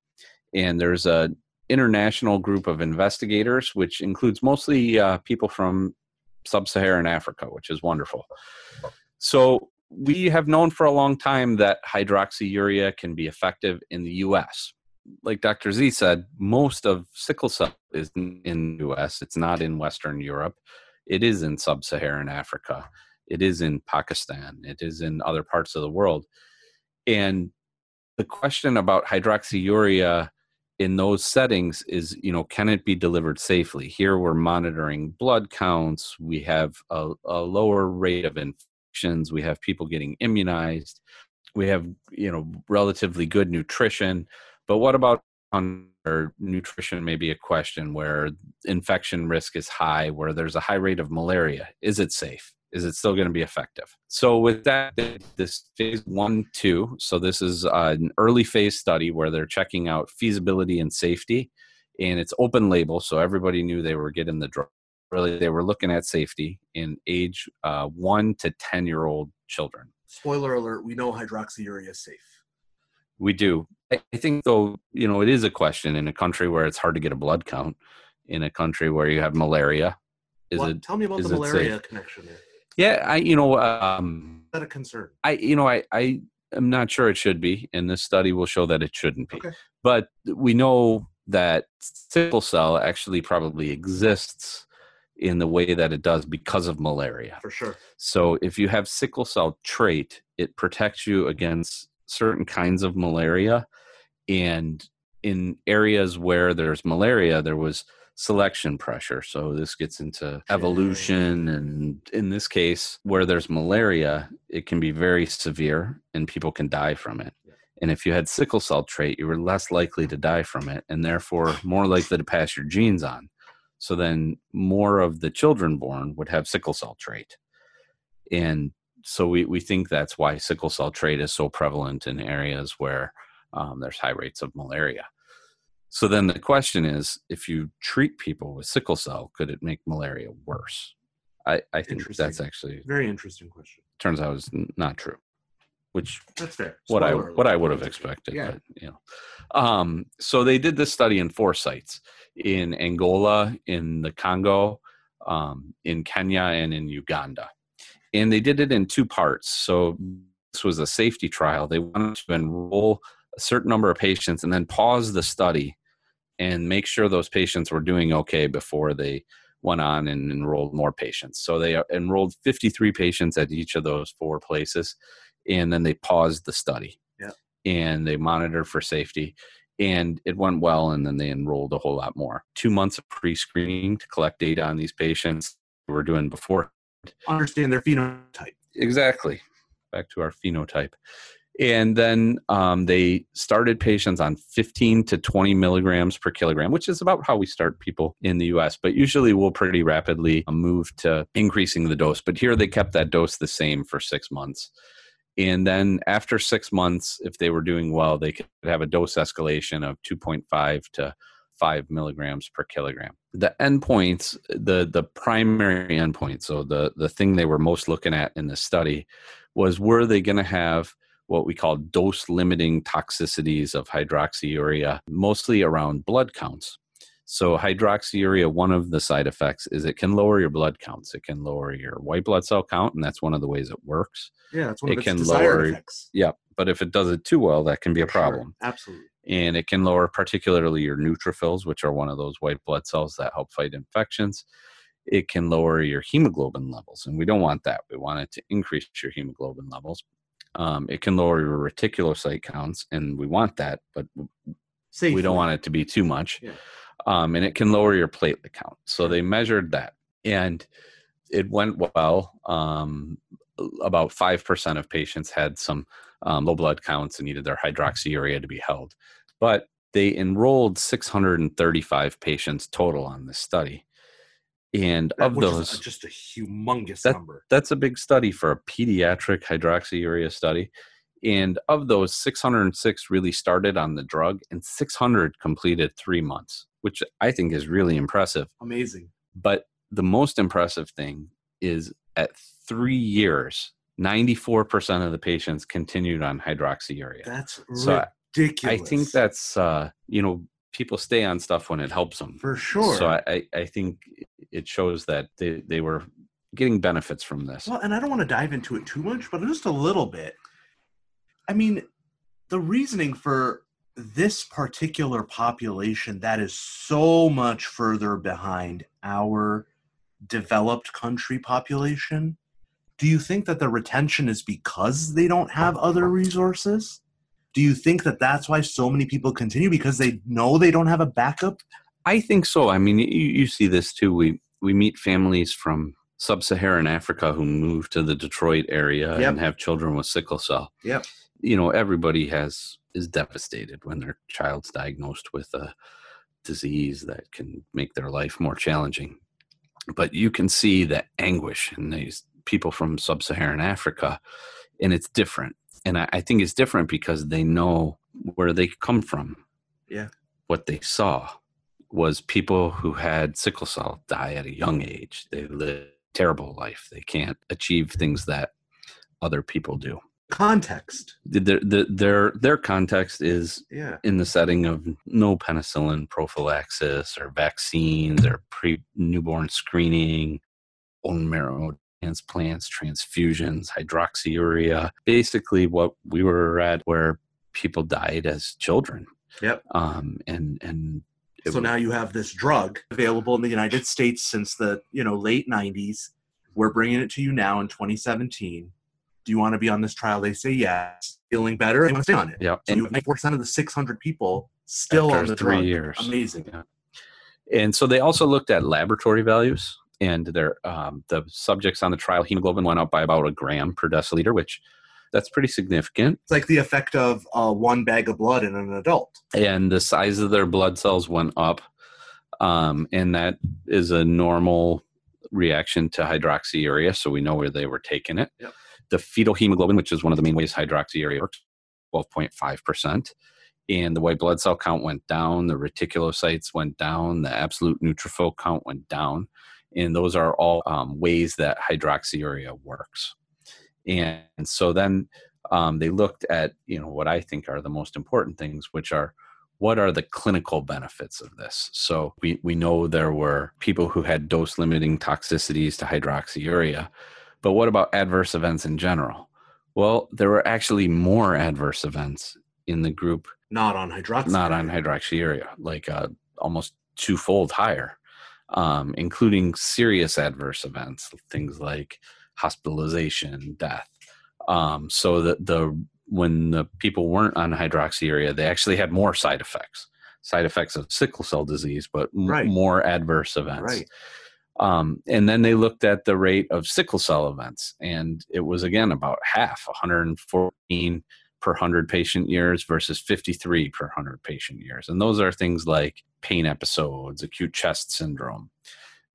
And there's a international group of investigators, which includes mostly uh, people from sub Saharan Africa, which is wonderful. So, we have known for a long time that hydroxyurea can be effective in the US. Like Dr. Z said, most of sickle cell is in the US, it's not in Western Europe. It is in sub Saharan Africa, it is in Pakistan, it is in other parts of the world. And the question about hydroxyurea in those settings is you know can it be delivered safely here we're monitoring blood counts we have a, a, lower rate of we have people getting immunized we have you know relatively good nutrition but what about under nutrition may be a question where infection risk is high where there's a high rate of malaria is it safe is it still going to be effective? So with that, this phase one, two. So this is an early phase study where they're checking out feasibility and safety, and it's open label, so everybody knew they were getting the drug. Really, they were looking at safety in age uh, one to ten year old children. Spoiler alert: We know hydroxyurea is safe. We do. I think, though, you know, it is a question in a country where it's hard to get a blood count, in a country where you have malaria. Is it? Tell me about the malaria connection there. Yeah, I you know um, is that a concern? I you know I I am not sure it should be, and this study will show that it shouldn't be. Okay. But we know that sickle cell actually probably exists in the way that it does because of malaria. For sure. So if you have sickle cell trait, it protects you against certain kinds of malaria, and in areas where there's malaria, there was selection pressure. So this gets into evolution. And in this case, where there's malaria, it can be very severe and people can die from it. And if you had sickle cell trait, you were less likely to die from it and therefore more likely to pass your genes on. So then more of the children born would have sickle cell trait. And so we, we think that's why sickle cell trait is so prevalent in areas where um, there's high rates of malaria. So then the question is if you treat people with sickle cell, could it make malaria worse? I, I think that's actually very interesting question. Turns out it's not true, which that's fair. What I what I would have expected. Yeah. But, you know, um, so they did this study in four sites in Angola, in the Congo, um, in Kenya, and in Uganda, and they did it in two parts. So this was a safety trial. They wanted to enroll a certain number of patients and then pause the study and make sure those patients were doing okay before they went on and enrolled more patients. So they enrolled 53 patients at each of those four places, and then they paused the study. Yeah. And they monitored for safety, and it went well. And then they enrolled a whole lot more. Two months of pre-screening to collect data on these patients. We were doing before. Understand their phenotype. Exactly. Back to our phenotype and then um, they started patients on 15 to 20 milligrams per kilogram which is about how we start people in the us but usually we'll pretty rapidly move to increasing the dose but here they kept that dose the same for six months and then after six months if they were doing well they could have a dose escalation of 2.5 to 5 milligrams per kilogram the endpoints the the primary endpoint so the the thing they were most looking at in the study was were they going to have what we call dose limiting toxicities of hydroxyurea, mostly around blood counts. So, hydroxyurea, one of the side effects is it can lower your blood counts. It can lower your white blood cell count, and that's one of the ways it works. Yeah, that's one it of its can lower. Effects. Yeah, but if it does it too well, that can be a problem. Sure. Absolutely. And it can lower particularly your neutrophils, which are one of those white blood cells that help fight infections. It can lower your hemoglobin levels, and we don't want that. We want it to increase your hemoglobin levels. Um, it can lower your reticulocyte counts, and we want that, but Safely. we don't want it to be too much. Yeah. Um, and it can lower your platelet count. So they measured that, and it went well. Um, about five percent of patients had some um, low blood counts and needed their hydroxyurea to be held, but they enrolled 635 patients total on this study. And That- of those, just a humongous That- number. that's a big study for a pediatric hydroxyurea study. And of those, 606 really started on the drug, and 600 completed three months, which I think is really impressive. Amazing. But the most impressive thing is at three years, 94% of the patients continued on hydroxyurea. That's So I- ridiculous. I think that's, uh, you know, people stay on stuff when it helps them. for sure. So I, I, I think it shows that they, they were getting benefits from this. Well, and I don't want to dive into it too much, but just a little bit. I mean, the reasoning for this particular population that is so much further behind our developed country population, do you think that the retention is because they don't have other resources? Do you think that that's why so many people continue because they know they don't have a backup? I think so. I mean, you, you see this too. We we meet families from sub-Saharan Africa who move to the Detroit area Yep. and have children with sickle cell. Yep. You know, everybody has is devastated when their child's diagnosed with a disease that can make their life more challenging. But you can see the anguish in these people from sub-Saharan Africa, and it's different. And I, I think it's different because they know where they come from. Yeah. What they saw was people who had sickle cell die at a young age. They live a terrible life. They can't achieve things that other people do. Context. Their, their, their, context is Yeah. in the setting of no penicillin prophylaxis or vaccines or pre newborn screening, bone marrow transplants, transfusions, hydroxyurea. Basically, what we were at where people died as children. Yep. Um, and and so was- now you have this drug available in the United States since the you know late 90s. We're bringing it to you now in 2017. Do you want to be on this trial? They say yes. Feeling better? They want to stay on it. yeah, So you have 94% of the 600 people still on the three drug. years. Amazing. Yeah. And so they also looked at laboratory values, and their um, the subjects on the trial hemoglobin went up by about a gram per deciliter, which that's pretty significant. It's like the effect of uh, one bag of blood in an adult. And the size of their blood cells went up, um, and that is a normal reaction to hydroxyurea. So we know where they were taking it. Yep. The fetal hemoglobin, which is one of the main ways hydroxyurea works, twelve point five percent. And the white blood cell count went down, the reticulocytes went down, the absolute neutrophil count went down. And those are all um, ways that hydroxyurea works. And, so then um, they looked at, you know, what I think are the most important things, which are what are the clinical benefits of this? So we, we know there were people who had dose limiting toxicities to hydroxyurea, but what about adverse events in general? Well, there were actually more adverse events in the group Not on hydroxy. not on hydroxyurea, like uh, almost twofold higher, um, including serious adverse events, things like hospitalization, death. Um, so the the when the people weren't on hydroxyurea, they actually had more side effects, side effects of sickle cell disease, but m- Right. more adverse events. Right. Um, and then they looked at the rate of sickle cell events, and it was again about half 114 per 100 patient years versus 53 per 100 patient years. And those are things like pain episodes, acute chest syndrome.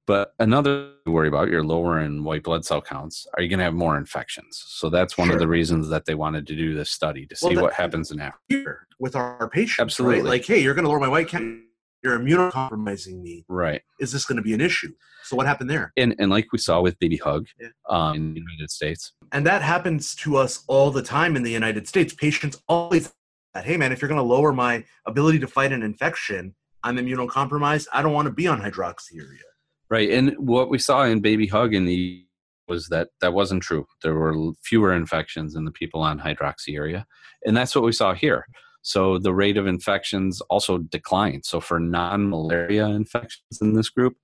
But another to worry about, you're lower in white blood cell counts. Are you going to have more infections? So that's one Sure. of the reasons that they wanted to do this study to see Well, that- what happens in Africa. With our, our patients. Absolutely. Right? Like, hey, you're going to lower my white count. You're immunocompromising me. Right. Is this going to be an issue? So what happened there? And, and like we saw with Baby Hug Yeah. um, in the United States, And that happens to us all the time in the United States. Patients always that, hey man, if you're going to lower my ability to fight an infection, I'm immunocompromised. I don't want to be on hydroxyurea. Right. And what we saw in Baby Hug in the was that that wasn't true. There were fewer infections in the people on hydroxyurea. And that's what we saw here. So the rate of infections also declined. So for non-malaria infections in this group,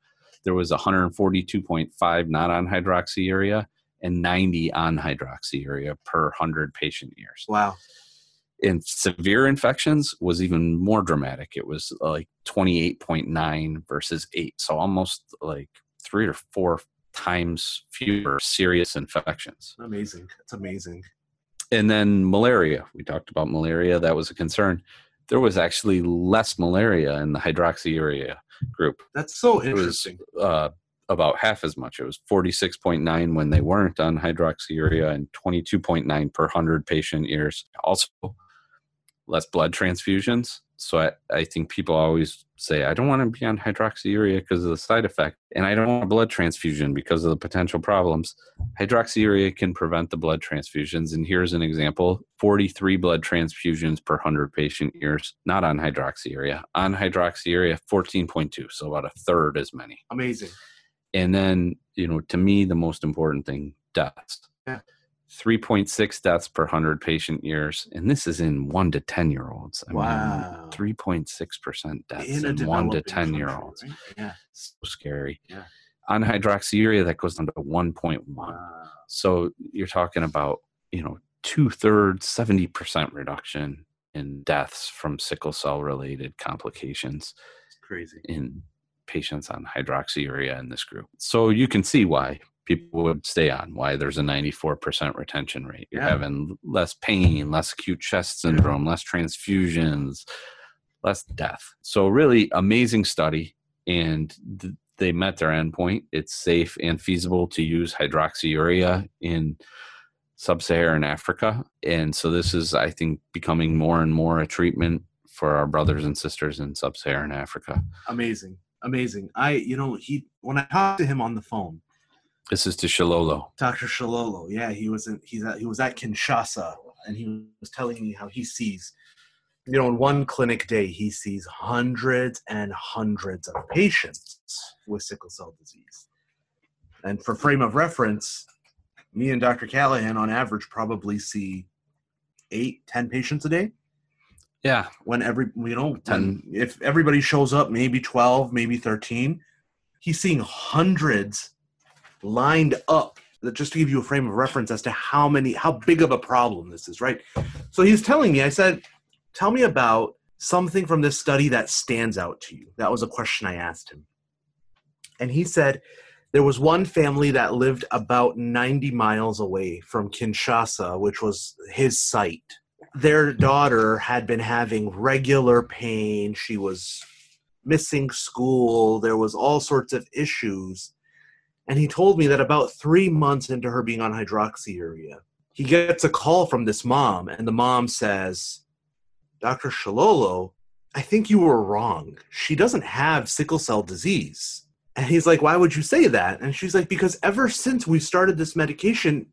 there was 142.5 not on hydroxyurea and 90 on hydroxyurea per 100 patient years. Wow. in severe infections was even more dramatic. It was like 28.9 versus 8. So almost like three or four times fewer serious infections. Amazing. It's amazing. And then malaria. We talked about malaria. That was a concern. There was actually less malaria in the hydroxyurea group. That's so It was interesting. uh, about half as much. It was 46.9 when they weren't on hydroxyurea and 22.9 per 100 patient years. Also, less blood transfusions. So I, I think people always say, I don't want to be on hydroxyurea because of the side effect, and I don't want a blood transfusion because of the potential problems. Hydroxyurea can prevent the blood transfusions. And here's an example 43 blood transfusions per 100 patient years, not on hydroxyurea. On hydroxyurea, 14.2, so about a third as many. Amazing. And then, you know, to me, the most important thing deaths. Yeah. 3.6 deaths per 100 patient years. And this is in one to 10 year olds. I Wow. 3.6% deaths In in, one to 10 year olds. right? Yeah. So scary. Yeah. On hydroxyurea, that goes down to 1.1. Wow. So you're talking about, you know, two thirds, 70% reduction in deaths from sickle cell related complications It's crazy. in patients on hydroxyurea in this group. So you can see why people would stay on, why there's a 94% retention rate. You're Yeah. having less pain, less acute chest syndrome, less transfusions, less death. So, really amazing study. And th- they met their endpoint. It's safe and feasible to use hydroxyurea in sub Saharan Africa. And so, this is, I think, becoming more and more a treatment for our brothers and sisters in sub Saharan Africa. Amazing. Amazing. I, you know, he when I talked to him on the phone, This is to Tshilolo. Dr. Tshilolo, yeah, he was in, he's at, he was at Kinshasa, and he was telling me how he sees, you know, in one clinic day he sees hundreds and hundreds of patients with sickle cell disease. And for frame of reference, me and Dr. Callaghan on average probably see eight, ten patients a day. Yeah. When every you know, 10. if everybody shows up, maybe twelve, maybe thirteen. He's seeing hundreds lined up just to give you a frame of reference as to how many how big of a problem this is right? So he's telling me i said tell me about something from this study that stands out to you. That was a question i asked him. And he said there was one family that lived about 90 miles away from kinshasa which was his site. Their daughter had been having regular pain. She was missing school. There was all sorts of issues and he told me that about three months into her being on hydroxyurea, he gets a call from this mom, and the mom says, Dr. Tshilolo, I think you were wrong. She doesn't have sickle cell disease. And he's like, Why would you say that? And she's like, Because ever since we started this medication,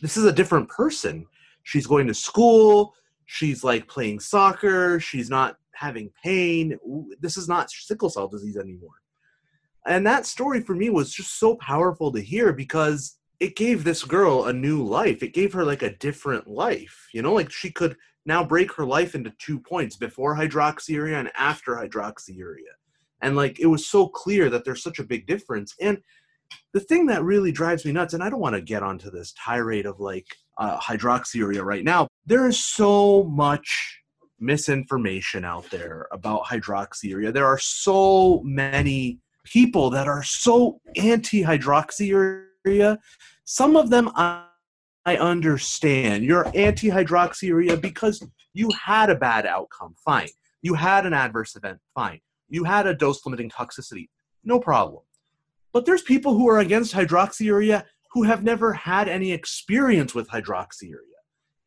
this is a different person. She's going to school. She's like playing soccer. She's not having pain. This is not sickle cell disease anymore and that story for me was just so powerful to hear because it gave this girl a new life. It gave her like a different life you know? Like she could now break her life into two points before hydroxyurea and after hydroxyurea. And like it was so clear that there's such a big difference. And the thing that really drives me nuts and i don't want to get onto this tirade of like uh, hydroxyurea right now there is so much misinformation out there about hydroxyurea. There are so many people that are so anti hydroxyurea. Some of them I, I understand. You're anti hydroxyurea because you had a bad outcome. Fine. You had an adverse event. Fine. You had a dose limiting toxicity. No problem. But there's people who are against hydroxyurea who have never had any experience with hydroxyurea.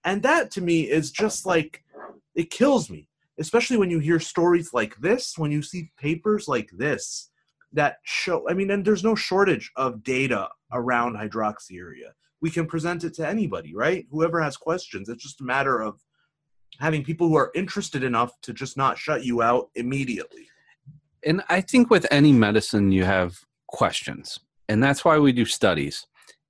And that to me is just like, it kills me, especially when you hear stories like this, when you see papers like this that show i mean and there's no shortage of data around hydroxyurea we can present it to anybody right whoever has questions it's just a matter of having people who are interested enough to just not shut you out immediately And I think with any medicine, you have questions. And that's why we do studies.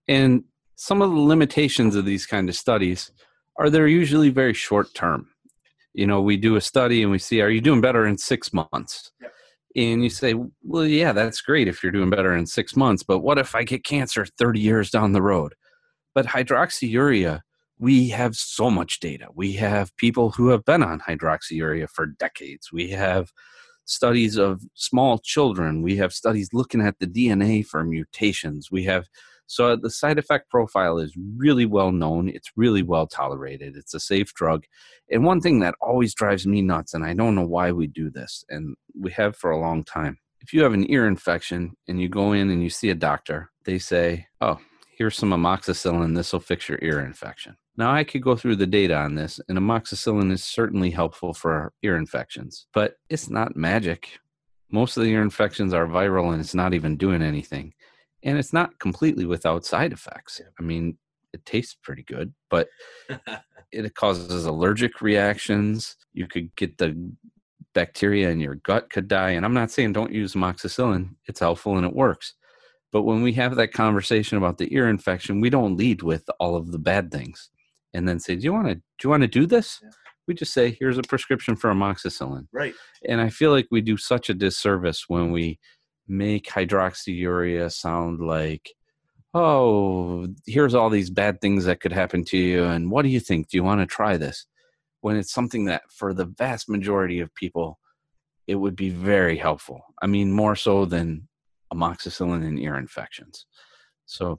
And some of the limitations of these kind of studies are they're usually very short term. You know, we do a study and we see, are you doing better in six months? Yep. And you say, well, yeah, that's great if you're doing better in six months, but what if I get cancer 30 years down the road? But hydroxyurea, we have so much data. We have people who have been on hydroxyurea for decades. We have studies of small children. We have studies looking at the DNA for mutations. We have so the side effect profile is really well known. It's really well tolerated. It's a safe drug. And one thing that always drives me nuts, and I don't know why we do this, and we have for a long time. If you have an ear infection and you go in and you see a doctor, they say, Oh, here's some amoxicillin. This will fix your ear infection. Now, I could go through the data on this, and amoxicillin is certainly helpful for ear infections, but it's not magic. Most of the ear infections are viral and it's not even doing anything. And it's not completely without side effects. I mean, it tastes pretty good, but it causes allergic reactions. You could get the bacteria in your gut could die. And I'm not saying don't use amoxicillin, it's helpful and it works. But when we have that conversation about the ear infection, we don't lead with all of the bad things and then say, "Do you want to do you want to do this?" Yeah. We just say, "Here's a prescription for amoxicillin." Right. And I feel like we do such a disservice when we make hydroxyurea sound like, "Oh, here's all these bad things that could happen to you, and what do you think? Do you want to try this?" When it's something that, for the vast majority of people, it would be very helpful. I mean, more so than amoxicillin and ear infections. So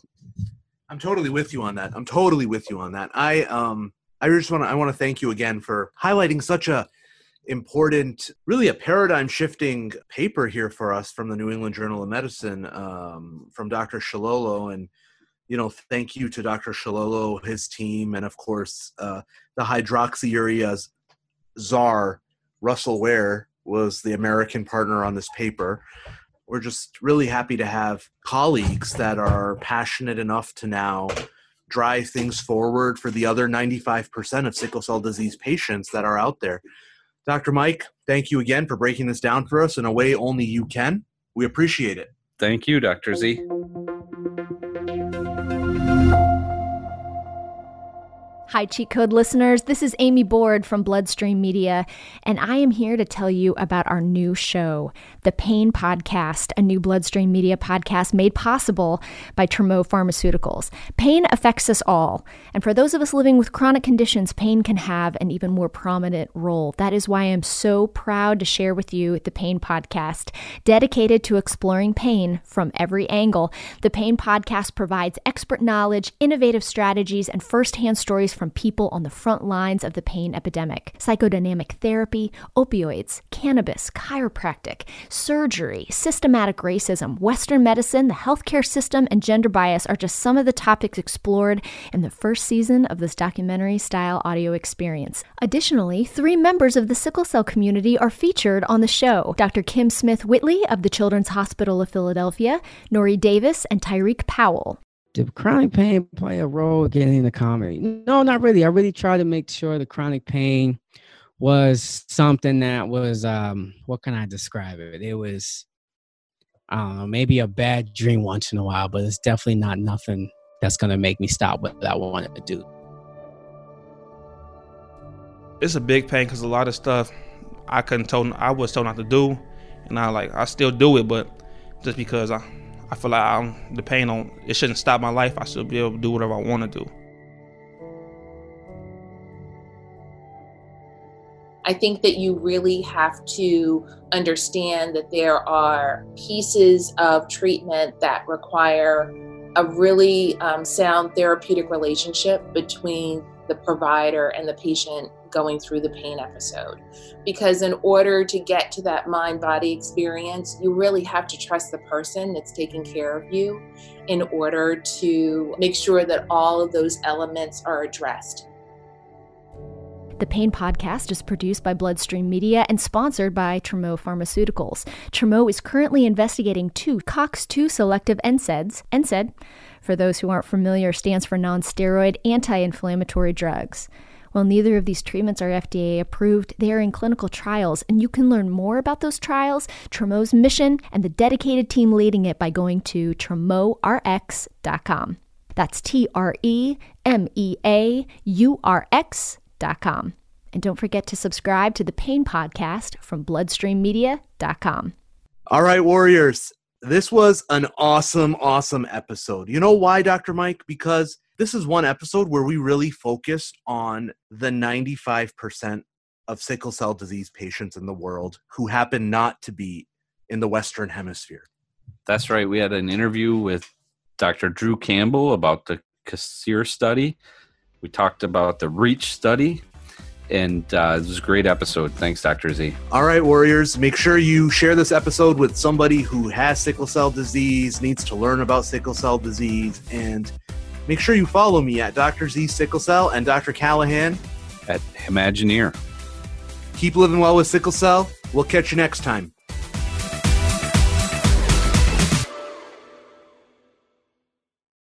I'm totally with you on that. I'm totally with you on that. I um I just want to I want to thank you again for highlighting such a important, really a paradigm shifting paper here for us from the New England Journal of Medicine um, from Dr. Tshilolo. And, you know, thank you to Dr. Tshilolo, his team, and of course, uh, the hydroxyurea czar, Russell Ware, was the American partner on this paper we're just really happy to have colleagues that are passionate enough to now drive things forward for the other 95% of sickle cell disease patients that are out there. Dr. Mike, thank you again for breaking this down for us in a way only you can. We appreciate it. Thank you, Dr. Z. Hi, Cheat Code listeners. This is Amy Board from Bloodstream Media, and I am here to tell you about our new show, The Pain Podcast, a new Bloodstream Media podcast made possible by Tremeau Pharmaceuticals. Pain affects us all, and for those of us living with chronic conditions, pain can have an even more prominent role. That is why I'm so proud to share with you The Pain Podcast, dedicated to exploring pain from every angle. The Pain Podcast provides expert knowledge, innovative strategies, and firsthand stories from people on the front lines of the pain epidemic psychodynamic therapy, opioids, cannabis, chiropractic, surgery, systematic racism, Western medicine, the healthcare system, and gender bias are just some of the topics explored in the first season of this documentary style audio experience. Additionally, three members of the sickle cell community are featured on the show Dr. Kim Smith Whitley of the Children's Hospital of Philadelphia, Nori Davis, and Tyreek Powell did chronic pain play a role getting the comedy? No, not really. I really tried to make sure the chronic pain was something that was um what can I describe it? It was I don't know, maybe a bad dream once in a while, but it's definitely not nothing that's gonna make me stop what I wanted to do. It's a big pain because a lot of stuff I couldn't told I was told not to do, and I like I still do it, but just because I I feel like I'm, the pain on it shouldn't stop my life. I should be able to do whatever I want to do. I think that you really have to understand that there are pieces of treatment that require a really um, sound therapeutic relationship between the provider and the patient going through the pain episode. Because in order to get to that mind body experience, you really have to trust the person that's taking care of you in order to make sure that all of those elements are addressed. The Pain Podcast is produced by Bloodstream Media and sponsored by Tremeau Pharmaceuticals. Tremeau is currently investigating two COX2 selective NSAIDs. NSAID, for those who aren't familiar, stands for non steroid anti inflammatory drugs. While neither of these treatments are FDA approved, they are in clinical trials, and you can learn more about those trials, Tremeau's mission, and the dedicated team leading it by going to tremeaurx.com. That's T R E M E A U R X.com. And don't forget to subscribe to the Pain Podcast from bloodstreammedia.com. All right, Warriors. This was an awesome, awesome episode. You know why, Dr. Mike? Because This is one episode where we really focused on the 95% of sickle cell disease patients in the world who happen not to be in the Western Hemisphere. That's right. We had an interview with Dr. Drew Campbell about the CASIR study. We talked about the REACH study, and uh, it was a great episode. Thanks, Dr. Z. All right, Warriors, make sure you share this episode with somebody who has sickle cell disease, needs to learn about sickle cell disease, and make sure you follow me at Dr. Z Sickle Cell and Dr. Callaghan at Imagineer. Keep living well with sickle cell. We'll catch you next time.